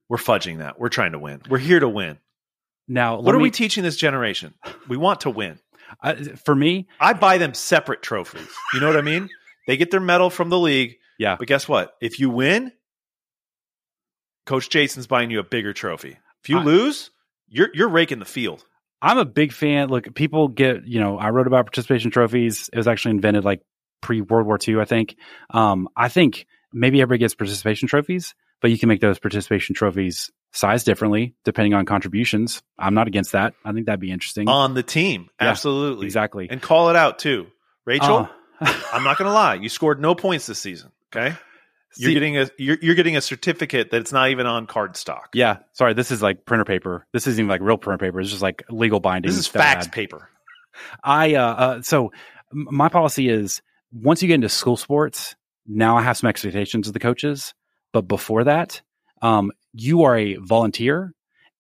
we're fudging that. We're trying to win. We're here to win. Now, What are me, we teaching this generation? We want to win. Uh, for me, I buy them separate trophies. You know what I mean? They get their medal from the league. Yeah. But guess what? If you win, Coach Jason's buying you a bigger trophy. If you I- lose, you're you're raking the field. I'm a big fan. Look, people get, you know, I wrote about participation trophies. It was actually invented like pre World War II, I think. Um, I think maybe everybody gets participation trophies, but you can make those participation trophies size differently depending on contributions. I'm not against that. I think that'd be interesting. On the team. Yeah, Absolutely. exactly. And call it out too. Rachel, Uh, I'm not gonna lie. You scored no points this season. Okay. You're see- getting a you're, you're getting a certificate that's not even on card stock. yeah. Sorry. This is like printer paper. This isn't even like real printer paper. It's just like legal binding. This is fax paper. I uh, uh so my policy is once you get into school sports, now I have some expectations of the coaches, but before that, um, you are a volunteer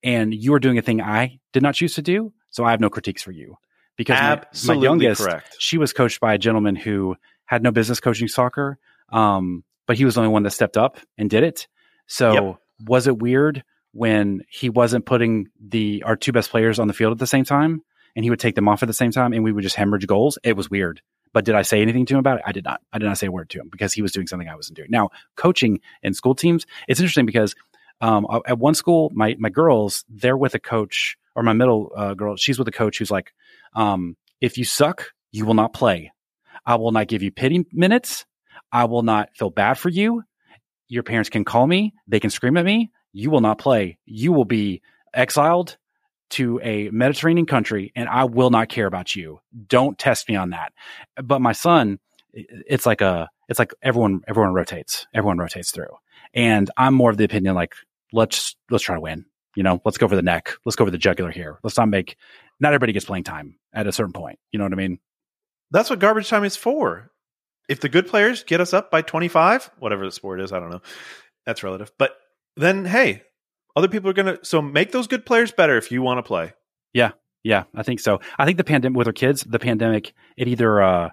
and you are doing a thing I did not choose to do, so I have no critiques for you because my- my, youngest, correct. she was coached by a gentleman who had no business coaching soccer, um, but he was the only one that stepped up and did it. So Yep. was it weird when he wasn't putting the our two best players on the field at the same time? and he would take them off at the same time and we would just hemorrhage goals. It was weird. But did I say anything to him about it? I did not. I did not say a word to him because he was doing something I wasn't doing. Now, coaching in school teams, it's interesting because um, at one school, my my girls, they're with a coach, or my middle uh, girl, she's with a coach who's like, um, if you suck, you will not play. I will not give you pity minutes. I will not feel bad for you. Your parents can call me. They can scream at me. You will not play. You will be exiled to a Mediterranean country and I will not care about you. Don't test me on that. But my son, it's like a, it's like everyone, everyone rotates, everyone rotates through. And I'm more of the opinion, like, let's, let's try to win. You know, let's go for the neck. Let's go for the jugular here. Let's not make, not everybody gets playing time at a certain point. You know what I mean? That's what garbage time is for. If the good players get us up by 25, whatever the sport is, I don't know. That's relative. But then, hey, other people are going to, so make those good players better if you want to play. Yeah, Yeah. I think so. I think the pandemic with our kids, the pandemic, it either uh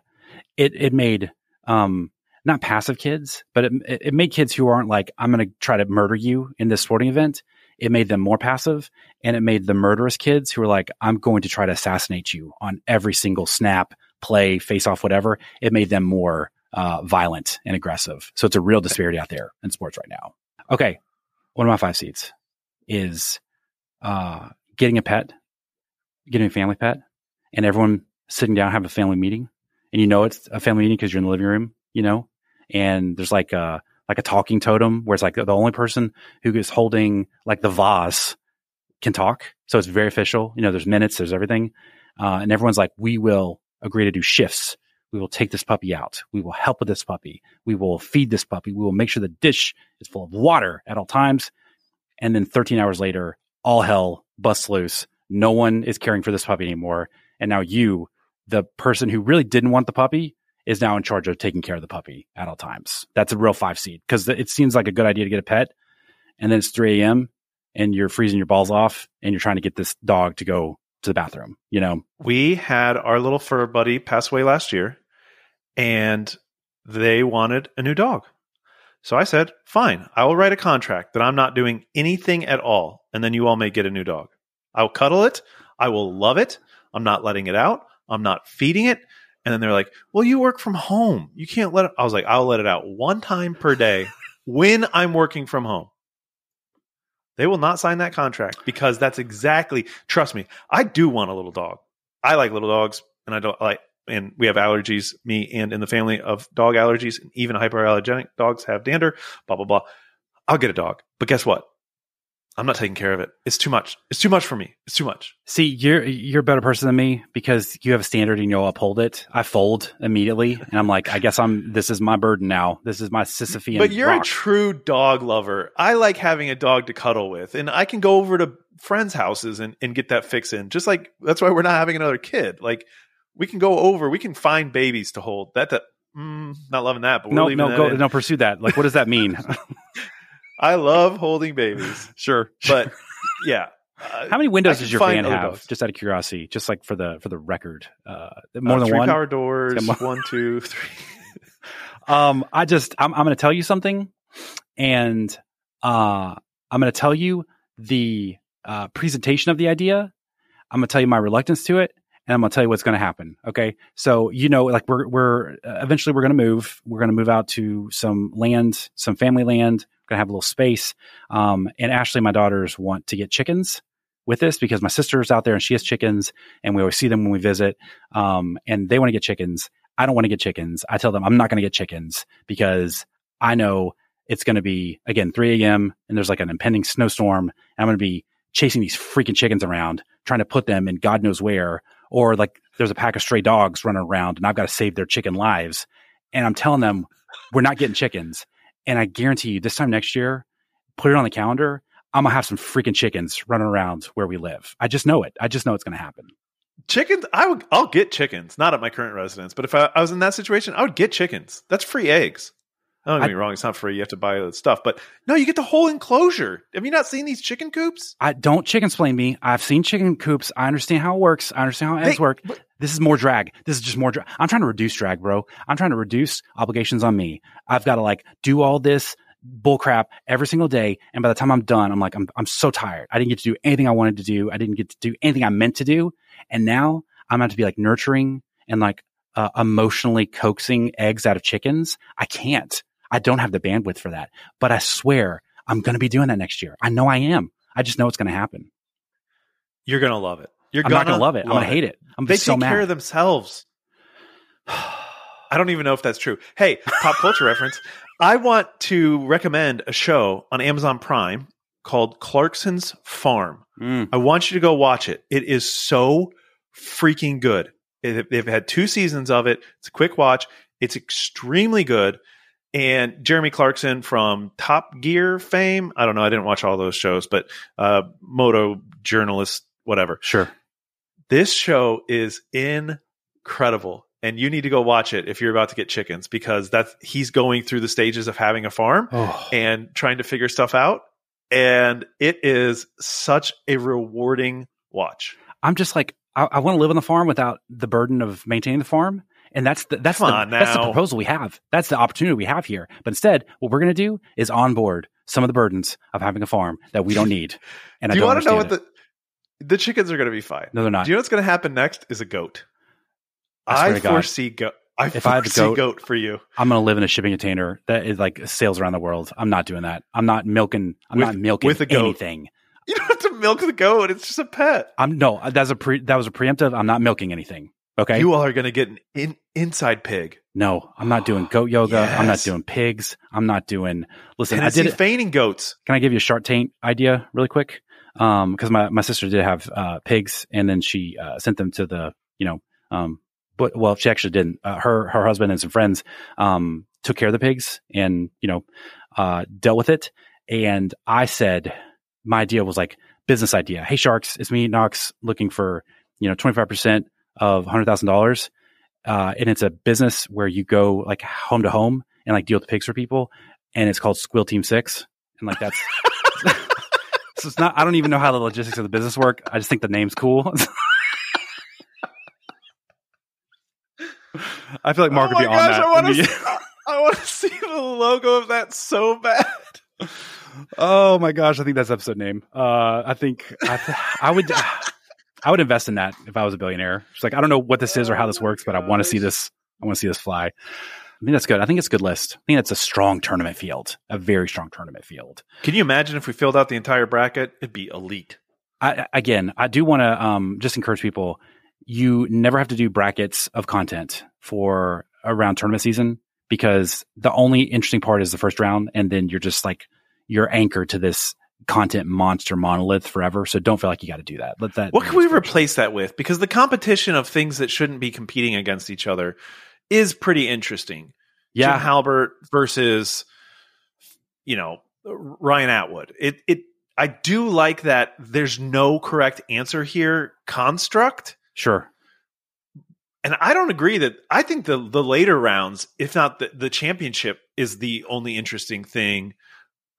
it it made um not passive kids, but it it made kids who aren't like I'm going to try to murder you in this sporting event. It made them more passive, and it made the murderous kids who are like I'm going to try to assassinate you on every single snap, play, face off, whatever. It made them more uh, violent and aggressive. So it's a real disparity out there in sports right now. Okay, one of my five seats is uh, getting a pet getting a family pet and everyone sitting down have a family meeting and you know it's a family meeting because you're in the living room you know and there's like a like a talking totem where it's like the only person who is holding like the vase can talk so it's very official you know there's minutes there's everything uh, and everyone's like we will agree to do shifts we will take this puppy out we will help with this puppy we will feed this puppy we will make sure the dish is full of water at all times and then 13 hours later all hell busts loose no one is caring for this puppy anymore. And now you, the person who really didn't want the puppy, is now in charge of taking care of the puppy at all times. That's a real five seed because it seems like a good idea to get a pet. And then it's 3 a.m. and you're freezing your balls off and you're trying to get this dog to go to the bathroom, you know? We had our little fur buddy pass away last year and they wanted a new dog. So I said, fine, I will write a contract that I'm not doing anything at all. And then you all may get a new dog. I'll cuddle it. I will love it. I'm not letting it out. I'm not feeding it. And then they're like, well, you work from home. You can't let it. I was like, I'll let it out one time per day when I'm working from home. They will not sign that contract because that's exactly, trust me, I do want a little dog. I like little dogs and I don't like, and we have allergies, me and in the family of dog allergies, and even hyperallergenic dogs have dander, blah, blah, blah. I'll get a dog. But guess what? I'm not taking care of it. It's too much. It's too much for me. It's too much. See, you're you're a better person than me because you have a standard and you'll uphold it. I fold immediately, and I'm like, I guess I'm. This is my burden now. This is my Sisyphean. But you're rock. a true dog lover. I like having a dog to cuddle with, and I can go over to friends' houses and, and get that fix in. Just like that's why we're not having another kid. Like we can go over, we can find babies to hold. That that mm, not loving that, but we're no, no, go, in. no, pursue that. Like, what does that mean? I love holding babies, sure, but yeah. Uh, How many windows does your van have? dogs. Just out of curiosity, just like for the for the record, uh, more uh, than three one. power doors. More- one, two, three. Um, I just I'm I'm going to tell you something, and uh, I'm going to tell you the uh, presentation of the idea. I'm going to tell you my reluctance to it, and I'm going to tell you what's going to happen. Okay. So, you know, like we're, we're uh, eventually we're going to move. We're going to move out to some land, some family land. Going to have a little space. Um, and Ashley, my daughters want to get chickens with this because my sister's out there and she has chickens and we always see them when we visit. Um, and they want to get chickens. I don't want to get chickens. I tell them I'm not going to get chickens because I know it's going to be again 3 a.m. and there's like an impending snowstorm. I'm going to be chasing these freaking chickens around, trying to put them in God knows where or like there's a pack of stray dogs running around and I've got to save their chicken lives. And I'm telling them we're not getting chickens. And I guarantee you this time next year, put it on the calendar. I'm gonna have some freaking chickens running around where we live. I just know it. I just know it's gonna happen. Chickens, I would, I'll get chickens. Not at my current residence, but if I, I was in that situation, I would get chickens. That's free eggs. Don't get I, me wrong; it's not free. You have to buy the stuff, but no, you get the whole enclosure. Have you not seen these chicken coops? I don't chicken explain me. I've seen chicken coops. I understand how it works. I understand how eggs they, work. But, this is more drag. This is just more drag. I'm trying to reduce drag, bro. I'm trying to reduce obligations on me. I've got to like do all this bullcrap every single day, and by the time I'm done, I'm like, I'm I'm so tired. I didn't get to do anything I wanted to do. I didn't get to do anything I meant to do, and now I'm going to be like nurturing and like uh, emotionally coaxing eggs out of chickens. I can't. I don't have the bandwidth for that. But I swear I'm going to be doing that next year. I know I am. I just know it's going to happen. You're going to love it. You're I'm gonna not going to love it. I'm going to hate it. I'm they so take mad. care of themselves. I don't even know if that's true. Hey, pop culture reference. I want to recommend a show on Amazon Prime called Clarkson's Farm. Mm. I want you to go watch it. It is so freaking good. They've had two seasons of it. It's a quick watch. It's extremely good and Jeremy Clarkson from Top Gear fame. I don't know. I didn't watch all those shows, but uh, moto journalist, whatever. Sure. This show is incredible, and you need to go watch it if you're about to get chickens because that's he's going through the stages of having a farm oh. and trying to figure stuff out, and it is such a rewarding watch. I'm just like I, I want to live on the farm without the burden of maintaining the farm. And that's the, that's the, that's the proposal we have. That's the opportunity we have here. But instead, what we're going to do is onboard some of the burdens of having a farm that we don't need. And do I you want to know what the the chickens are going to be fine? No, they're not. Do you know what's going to happen next? Is a goat. I, I foresee goat. I if I have a goat, goat for you, I'm going to live in a shipping container that is like sails around the world. I'm not doing that. I'm not milking. I'm with, not milking with a goat. anything. You don't have to milk the goat. It's just a pet. I'm no. That's a pre. That was a preemptive. I'm not milking anything. Okay. You all are going to get an in, inside pig. No, I'm not doing goat yoga. Yes. I'm not doing pigs. I'm not doing. Listen, Tennessee I did feigning goats. Can I give you a Shark Tank idea really quick? Um, because my my sister did have uh, pigs, and then she uh, sent them to the you know um, but well, she actually didn't. Uh, her her husband and some friends um took care of the pigs and you know uh dealt with it. And I said my idea was like business idea. Hey sharks, it's me Knox looking for you know twenty five percent of $100000 uh, dollars, and it's a business where you go like home to home and like deal with pigs for people, and it's called Squeal Team Six, and like that's. so it's not. I don't even know how the logistics of the business work. I just think the name's cool. I feel like Mark oh would be gosh, on that. I want, to, see, I want to see the logo of that so bad. Oh my gosh, I think that's episode name. Uh, I think I, I would. I would invest in that if I was a billionaire. It's like I don't know what this is or how this works, but I want to see this. I want to see this fly. I think that's good. I think it's a good list. I think that's a strong tournament field, a very strong tournament field. Can you imagine if we filled out the entire bracket? It'd be elite. I, again, I do want to um, just encourage people. You never have to do brackets of content for around tournament season because the only interesting part is the first round, and then you're just like you're anchored to this content monster monolith forever. So don't feel like you got to do that. Let that. What can we replace that with? Because the competition of things that shouldn't be competing against each other is pretty interesting. Yeah, Jim Halpert versus you know Ryan Atwood. It it I do like that. There's no correct answer here. Construct. Sure. And I don't agree that I think the the later rounds, if not the, the championship, is the only interesting thing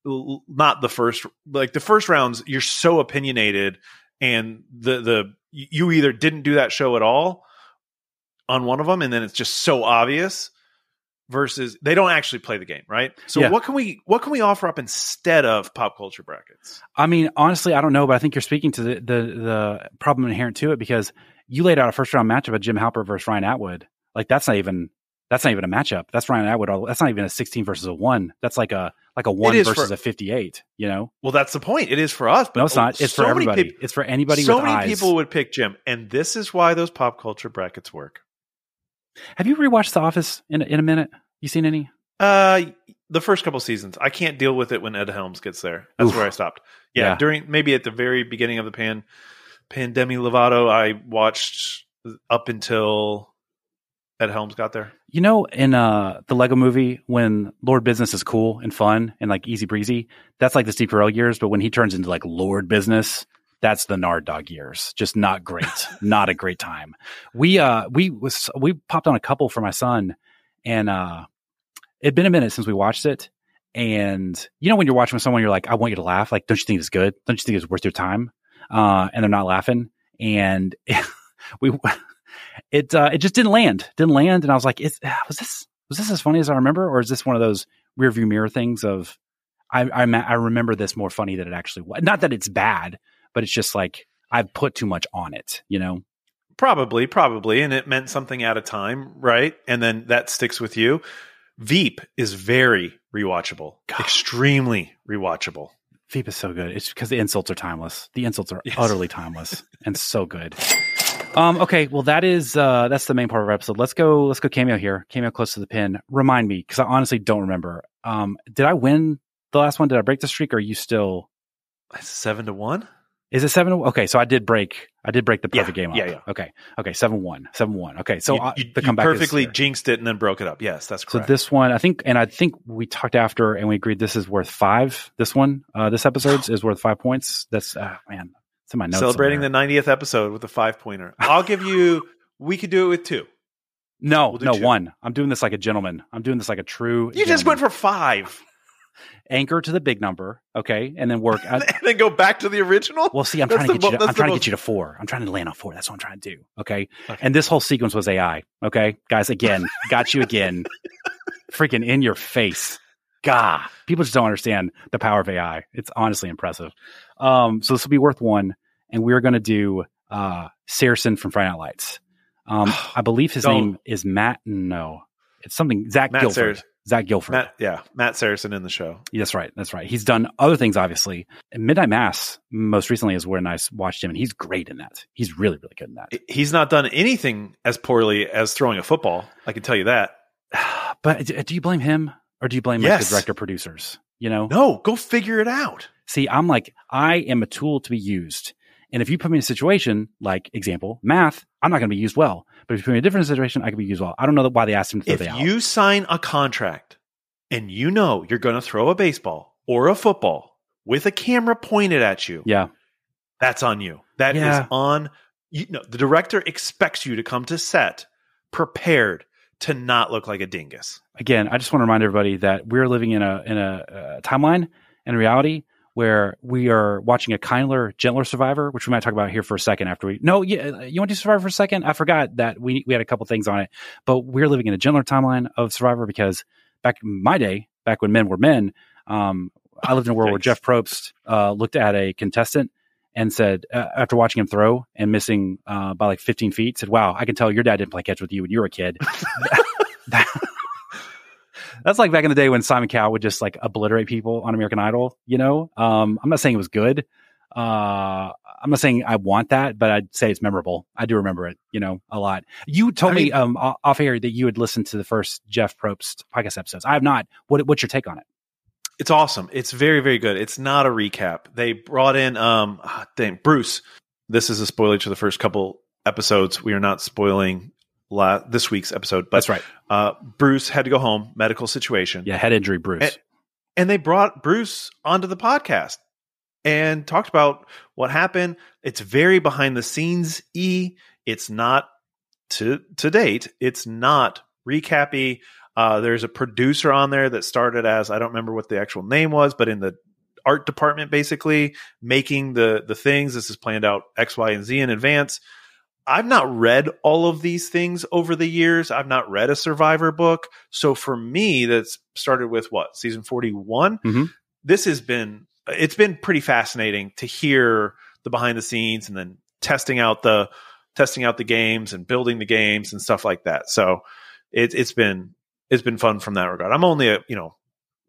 not the first like the first rounds you're so opinionated and the the you either didn't do that show at all on one of them and then it's just so obvious versus they don't actually play the game right so yeah. what can we what can we offer up instead of pop culture brackets i mean honestly i don't know but i think you're speaking to the the, the problem inherent to it because you laid out a first round matchup of Jim Halpert versus Ryan Atwood. Like that's not even that's not even a matchup. That's Ryan Atwood. That's not even a 16 versus a one. That's like a like a one versus for, a 58. You know? Well, that's the point. It is for us, but no, it's not. It's so for everybody. People, it's for anybody. So many eyes. people would pick Jim, and this is why those pop culture brackets work. Have you rewatched The Office in in a minute? You seen any? Uh, the first couple seasons. I can't deal with it when Ed Helms gets there. That's Oof. where I stopped. Yeah, Yeah. during maybe at the very beginning of the pan pandemic Lovato, I watched up until Ed Helms got there. You know, in uh the Lego movie, when Lord Business is cool and fun and like easy breezy, that's like the Steve Carell years. But when he turns into like Lord Business, that's the Nard Dog years. Just not great. not a great time. We uh we was we popped on a couple for my son, and uh it'd been a minute since we watched it. And you know when you're watching with someone, you're like, I want you to laugh. Like, don't you think it's good? Don't you think it's worth your time? Uh, and they're not laughing. And we it uh, it just didn't land, didn't land, and I was like, is, was this was this as funny as I remember, or is this one of those rear view mirror things of I I, I remember this more funny than it actually was. Not that it's bad, but it's just like I've put too much on it, you know. Probably, probably, and it meant something at a time, right? And then that sticks with you. Veep is very rewatchable, God. extremely rewatchable. Veep is so good. It's because the insults are timeless. The insults are Yes. utterly timeless and so good. Um, okay, well that is uh, that's the main part of our episode. Let's go. Let's go cameo here. Cameo close to the pin. Remind me because I honestly don't remember. Um, did I win the last one? Did I break the streak? Or are you still? Seven to one. Is it seven? Okay, so I did break. I did break the Yeah, perfect game up. yeah, yeah. Okay, okay, seven one, seven one. Okay, so you, I, the you comeback perfectly jinxed it and then broke it up. Yes, that's correct. So this one, I think, and I think we talked after, and we agreed this is worth five. This one, uh, this episode's is worth five points. That's uh, man, it's in my notes. celebrating somewhere. the 90th episode with a five pointer. I'll give you. We could do it with two. no, we'll no two. one. I'm doing this like a gentleman. I'm doing this like a true. You just went for five, anchor to the big number, okay, and then work. And then go back to the original. well, see, I'm That's trying to get you. To, I'm trying to get you to four. I'm trying to land on four. That's what I'm trying to do. Okay, Okay. and this whole sequence was AI. Okay, guys, again, got you again. Freaking in your face. God, people just don't understand the power of AI. It's honestly impressive. Um, so this will be worth one, and we're going to do uh, Saracen from Friday Night Lights. Um, I believe his Don't. name is Matt. No, it's something Zach Matt. Zach Gilford. Matt, yeah, Matt Saracen in the show. That's right. That's right. He's done other things, obviously. And Midnight Mass, most recently, is where I watched him, and he's great in that. He's really, really good in that. He's not done anything as poorly as throwing a football. I can tell you that. But do you blame him, or do you blame like, the director producers? You know, No, go figure it out. see, I'm like, I am a tool to be used. And if you put me in a situation like, example, math, I'm not going to be used well. But if you put me in a different situation, I can be used well. I don't know why they asked him to throw If the out. you sign a contract and you know you're going to throw a baseball or a football with a camera pointed at you, yeah, that's on you. That is Yeah. on you know, the director expects you to come to set prepared to not look like a dingus. again, I just want to remind everybody that we're living in a in a uh, timeline and reality where we are watching a kinder, gentler Survivor, which we might talk about here for a second. After we, no, yeah, you want to Survivor for a second? I forgot that we we had a couple things on it, but we're living in a gentler timeline of Survivor because back in my day, back when men were men, um, I lived in a world where Jeff Probst uh, looked at a contestant and said, uh, after watching him throw and missing uh, by like 15 feet, said, "Wow, I can tell your dad didn't play catch with you when you were a kid." That- that's like back in the day when Simon Cowell would just like obliterate people on American Idol. You know, um, I'm not saying it was good. Uh, I'm not saying I want that, but I'd say it's memorable. I do remember it, you know, a lot. You told I me mean- um, o- off air that you had listened to the first Jeff Probst podcast episodes. I have not. What, what's your take on it? It's awesome. It's very, very good. It's not a recap. They brought in um ah, dang, Bruce. This is a spoiler to the first couple episodes. We are not spoiling la- this week's episode, but That's right. uh, Bruce had to go home, medical situation. Yeah, head injury, Bruce. And- and they brought Bruce onto the podcast and talked about what happened. It's very behind the scenes e. It's not to to date. It's not recappy. Uh, there's a producer on there that started as I don't remember what the actual name was, but in the art department, basically making the the things. This is planned out X, Y, and Z in advance. I've not read all of these things over the years. I've not read a Survivor book. So for me, that's started with what season 41. Mhm. This has been, it's been pretty fascinating to hear the behind the scenes and then testing out the, testing out the games and building the games and stuff like that. So it, it's been it's been fun from that regard. I'm only a you know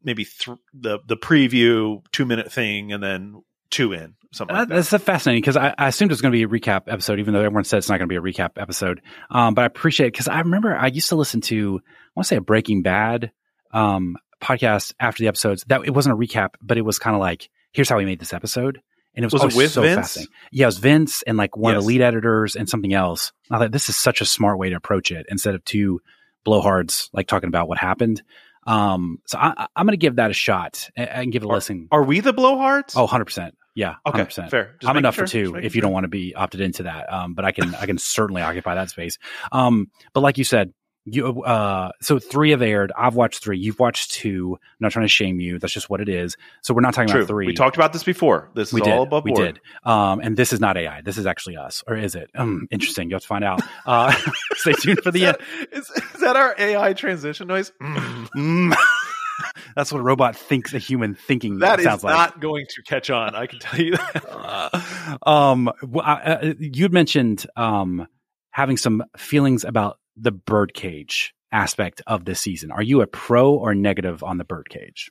maybe th- the the preview two minute thing and then two in something like Uh, that. That's fascinating because I, I assumed it was going to be a recap episode, even though everyone said it's not going to be a recap episode. Um, but I appreciate it because I remember I used to listen to, I want to say a Breaking Bad um, podcast after the episodes. That it wasn't a recap, but it was kind of like, here's how we made this episode. And it was, Was it with so Vince? fascinating. Yeah, it was Vince and like one of the lead editors and something else. I thought this is such a smart way to approach it instead of two blowhards like talking about what happened. Um, so I, I'm going to give that a shot and, and give it a listen. Are we the blowhards? Oh, 100%. Yeah, okay, 100%. fair. Just I'm enough sure, for two if you sure. don't want to be opted into that. Um, but I can I can certainly occupy that space. Um, but like you said, you uh, so three have aired. I've watched three. You've watched two. I'm not trying to shame you. That's just what it is. So we're not talking True. about three. We talked about this before. This is We all above we board. We did. Um, and this is not AI. This is actually us, or is it? Um, interesting. You have to find out. Uh, stay tuned for Is the end. that, is, is that our AI transition noise? Mm. That's what a robot thinks a human thinking That is sounds like. not going to catch on. I can tell you that. um, I- uh, you'd mentioned um, having some feelings about the birdcage aspect of this season. Are you a pro or negative on the birdcage?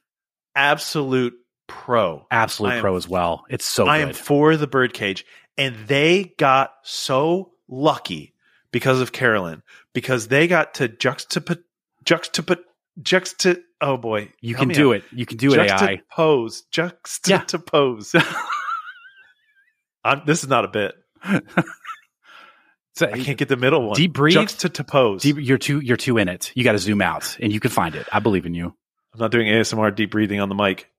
Absolute pro. Absolute am- pro as well. It's so I good. am for the birdcage, and they got so lucky because of Carolyn because they got to juxtapose, juxtapose, juxta. Oh boy, you can do out. it. You can do it. AI. Juxtapose, juxtapose. I'm, this is not a bit. So, I can't get the middle one. Deep breathe. Juxtapose. deep, you're too. You're too in it. You got to zoom out, and you can find it. I believe in you. I'm not doing ASMR deep breathing on the mic.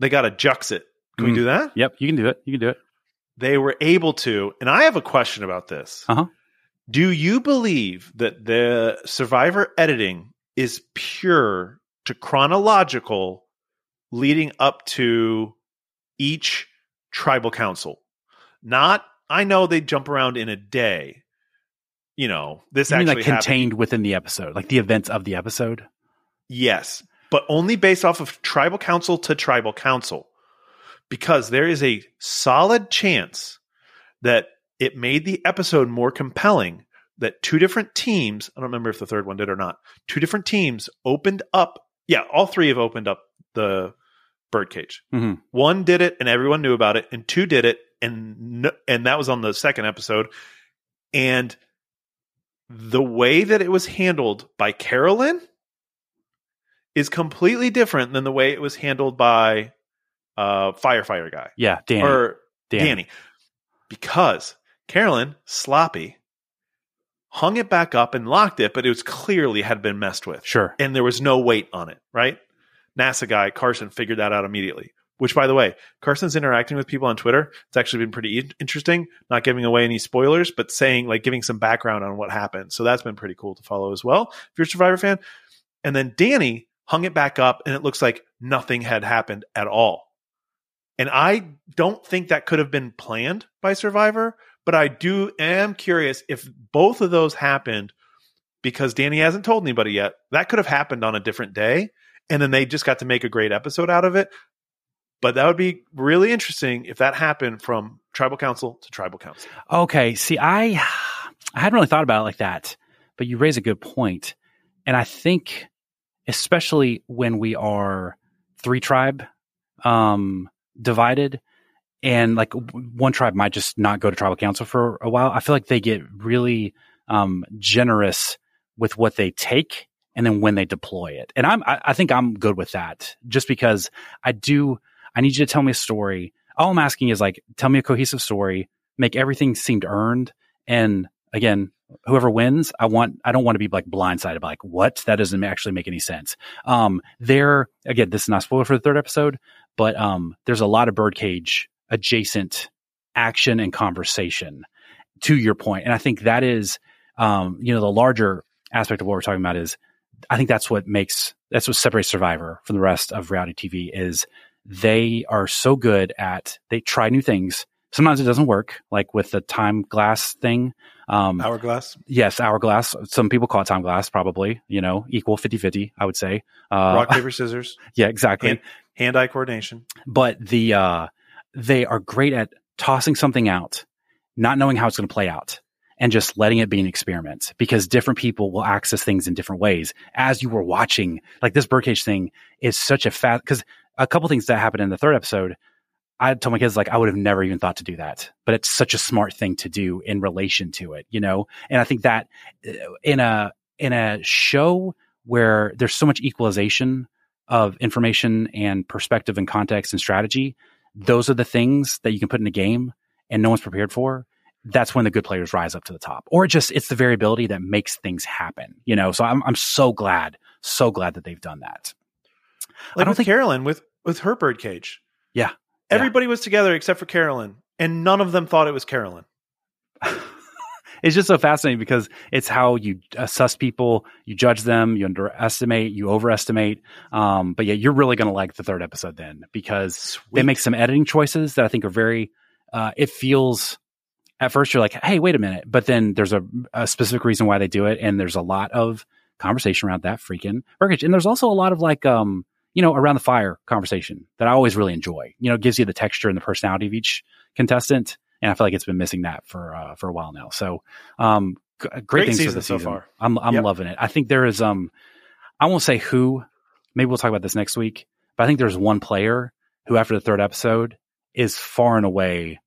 They got to jux it. Can we Mm. do that? Yep, you can do it. You can do it. They were able to, and I have a question about this. Uh-huh. Do you believe that the survivor editing is pure to chronological leading up to each tribal council? Not, I know they jump around in a day. You know, this You actually like happened- contained within the episode, like the events of the episode? Yes, but only based off of tribal council to tribal council. Because there is a solid chance that it made the episode more compelling that two different teams, I don't remember if the third one did or not, two different teams opened up. Yeah, all three have opened up the birdcage. Mhm. One did it and everyone knew about it, and two did it and and that was on the second episode. And the way that it was handled by Carolyn is completely different than the way it was handled by uh firefighter guy Yeah, Danny. or Danny. Danny. Because Carolyn, sloppy, hung it back up and locked it, but it was clearly had been messed with. Sure. And there was no weight on it, right? NASA guy Carson figured that out immediately. Which, by the way, Carson's interacting with people on Twitter. It's actually been pretty in- interesting. Not giving away any spoilers, but saying like giving some background on what happened. So that's been pretty cool to follow as well. If you're a Survivor fan, and then Danny hung it back up, and it looks like nothing had happened at all. And I don't think that could have been planned by Survivor, but I do am curious if both of those happened because Danny hasn't told anybody yet. That could have happened on a different day, and then they just got to make a great episode out of it. But that would be really interesting if that happened from tribal council to tribal council. Okay. See, I I hadn't really thought about it like that, but you raise a good point. And I think especially when we are three tribe um divided and like one tribe might just not go to tribal council for a while, I feel like they get really um generous with what they take and then when they deploy it. And I'm I, I think I'm good with that just because I do I need you to tell me a story. All I'm asking is like tell me a cohesive story make everything seem earned. And again, whoever wins, I want, I don't want to be like blindsided by like, what? That doesn't actually make any sense. Um, there, again, this is not spoiler for the third episode, but, um, there's a lot of birdcage adjacent action and conversation to your point. And I think that is, um, you know, the larger aspect of what we're talking about is, I think that's what makes, that's what separates Survivor from the rest of reality TV is they are so good at, they try new things. Sometimes it doesn't work like with the time glass thing um Hourglass, yes hourglass. Some people call it time glass probably you know equal 50-50 i would say. Uh rock paper scissors, yeah exactly. Hand eye coordination. but the uh they are great at tossing something out not knowing how it's going to play out and just letting it be an experiment because different people will access things in different ways as you were watching. Like this birdcage thing is such a fast because a couple things that happened in the third episode i told my kids like i would have never even thought to do that but it's such a smart thing to do in relation to it you know? And i think that uh, in a in a show where there's so much equalization of information and perspective and context and strategy those are the things that you can put in a game and no one's prepared for that's when the good players rise up to the top. Or just it's the variability that makes things happen. You know, so I'm I'm so glad, so glad that they've done that. Like I don't with think Carolyn with with her birdcage. Yeah. Everybody yeah. was together except for Carolyn, and none of them thought it was Carolyn. it's just so fascinating because it's how you assess people, you judge them, you underestimate, you overestimate. Um, but yeah, you're really going to like the third episode then because Sweet. they make some editing choices that I think are very. Uh, it feels at first you're like, hey, wait a minute. But then there's a, a specific reason why they do it. And there's a lot of conversation around that freaking birdcage. And there's also a lot of like, um, you know, around the fire conversation that I always really enjoy. You know, it gives you the texture and the personality of each contestant. And I feel like it's been missing that for, uh, for a while now. So, um, g- great, great, things for the season. So far. I'm, I'm yep. loving it. I think there is, um, I won't say who, maybe we'll talk about this next week, but I think there's one player who after the third episode is far and away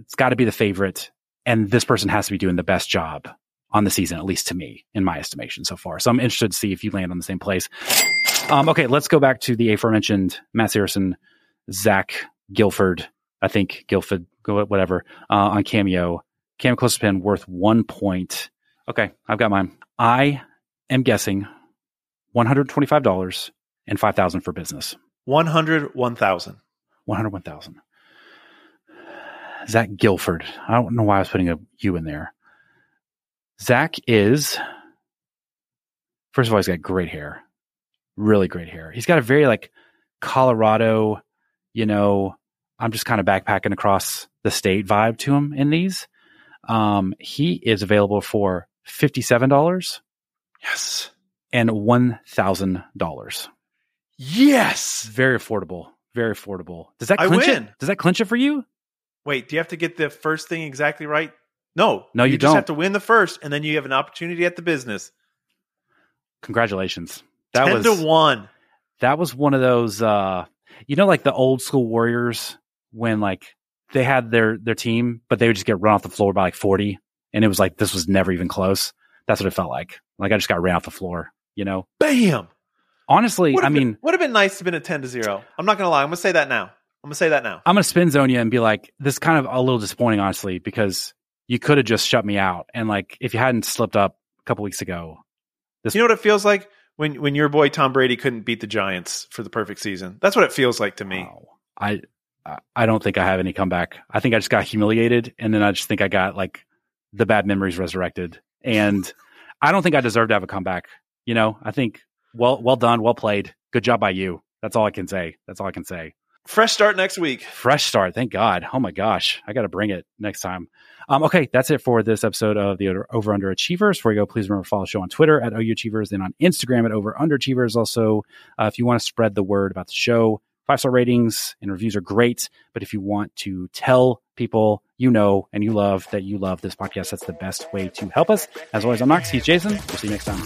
it's got to be the favorite. And this person has to be doing the best job on the season, at least to me, in my estimation so far. So I'm interested to see if you land on the same place. Um, okay, let's go back to the aforementioned Matt Saracen, Zach Gilford, I think Gilford, whatever, uh, on Cameo. Cameo Clothespin worth one point. Okay, I've got mine. I am guessing $125 and 5000 for business. 100, 1000 101,000. Zach Gilford. I don't know why I was putting a U in there. Zach is, first of all, he's got great hair, really great hair. He's got a very like Colorado, you know, I'm just kind of backpacking across the state vibe to him in these. Um, he is available for $57. Yes. And $1,000. Yes. Very affordable. Very affordable. Does that clinch it? Does that clinch it for you? Wait, do you have to get the first thing exactly right? No, no, you, you just don't. have to win the first, and then you have an opportunity at the business. Congratulations! That Ten was to one. That was one of those, uh, you know, like the old school Warriors when like they had their their team, but they would just get run off the floor by like forty, and it was like this was never even close. That's what it felt like. Like I just got ran off the floor. You know, bam. Honestly, I mean, would have been nice to have been a ten to zero. I'm not gonna lie. I'm gonna say that now. I'm gonna say that now. I'm gonna spin zone you and be like, this is kind of a little disappointing, honestly, because you could have just shut me out. And like, if you hadn't slipped up a couple weeks ago, this. You know what it feels like when when your boy Tom Brady couldn't beat the Giants for the perfect season. That's what it feels like to me. Wow. I I don't think I have any comeback. I think I just got humiliated, and then I just think I got like the bad memories resurrected. And I don't think I deserve to have a comeback. You know, I think well well done, well played, good job by you. That's all I can say. That's all I can say. Fresh start next week. Fresh start. Thank God. Oh my gosh. I got to bring it next time. Um, okay, that's it for this episode of the Over Under Achievers. Before you go, please remember to follow the show on Twitter at OU Achievers, and on Instagram at Over Under Achievers. Also, uh, if you want to spread the word about the show, five star ratings and reviews are great. But if you want to tell people you know and you love that you love this podcast, that's the best way to help us. As always, I'm Knox. He's Jason. We'll see you next time.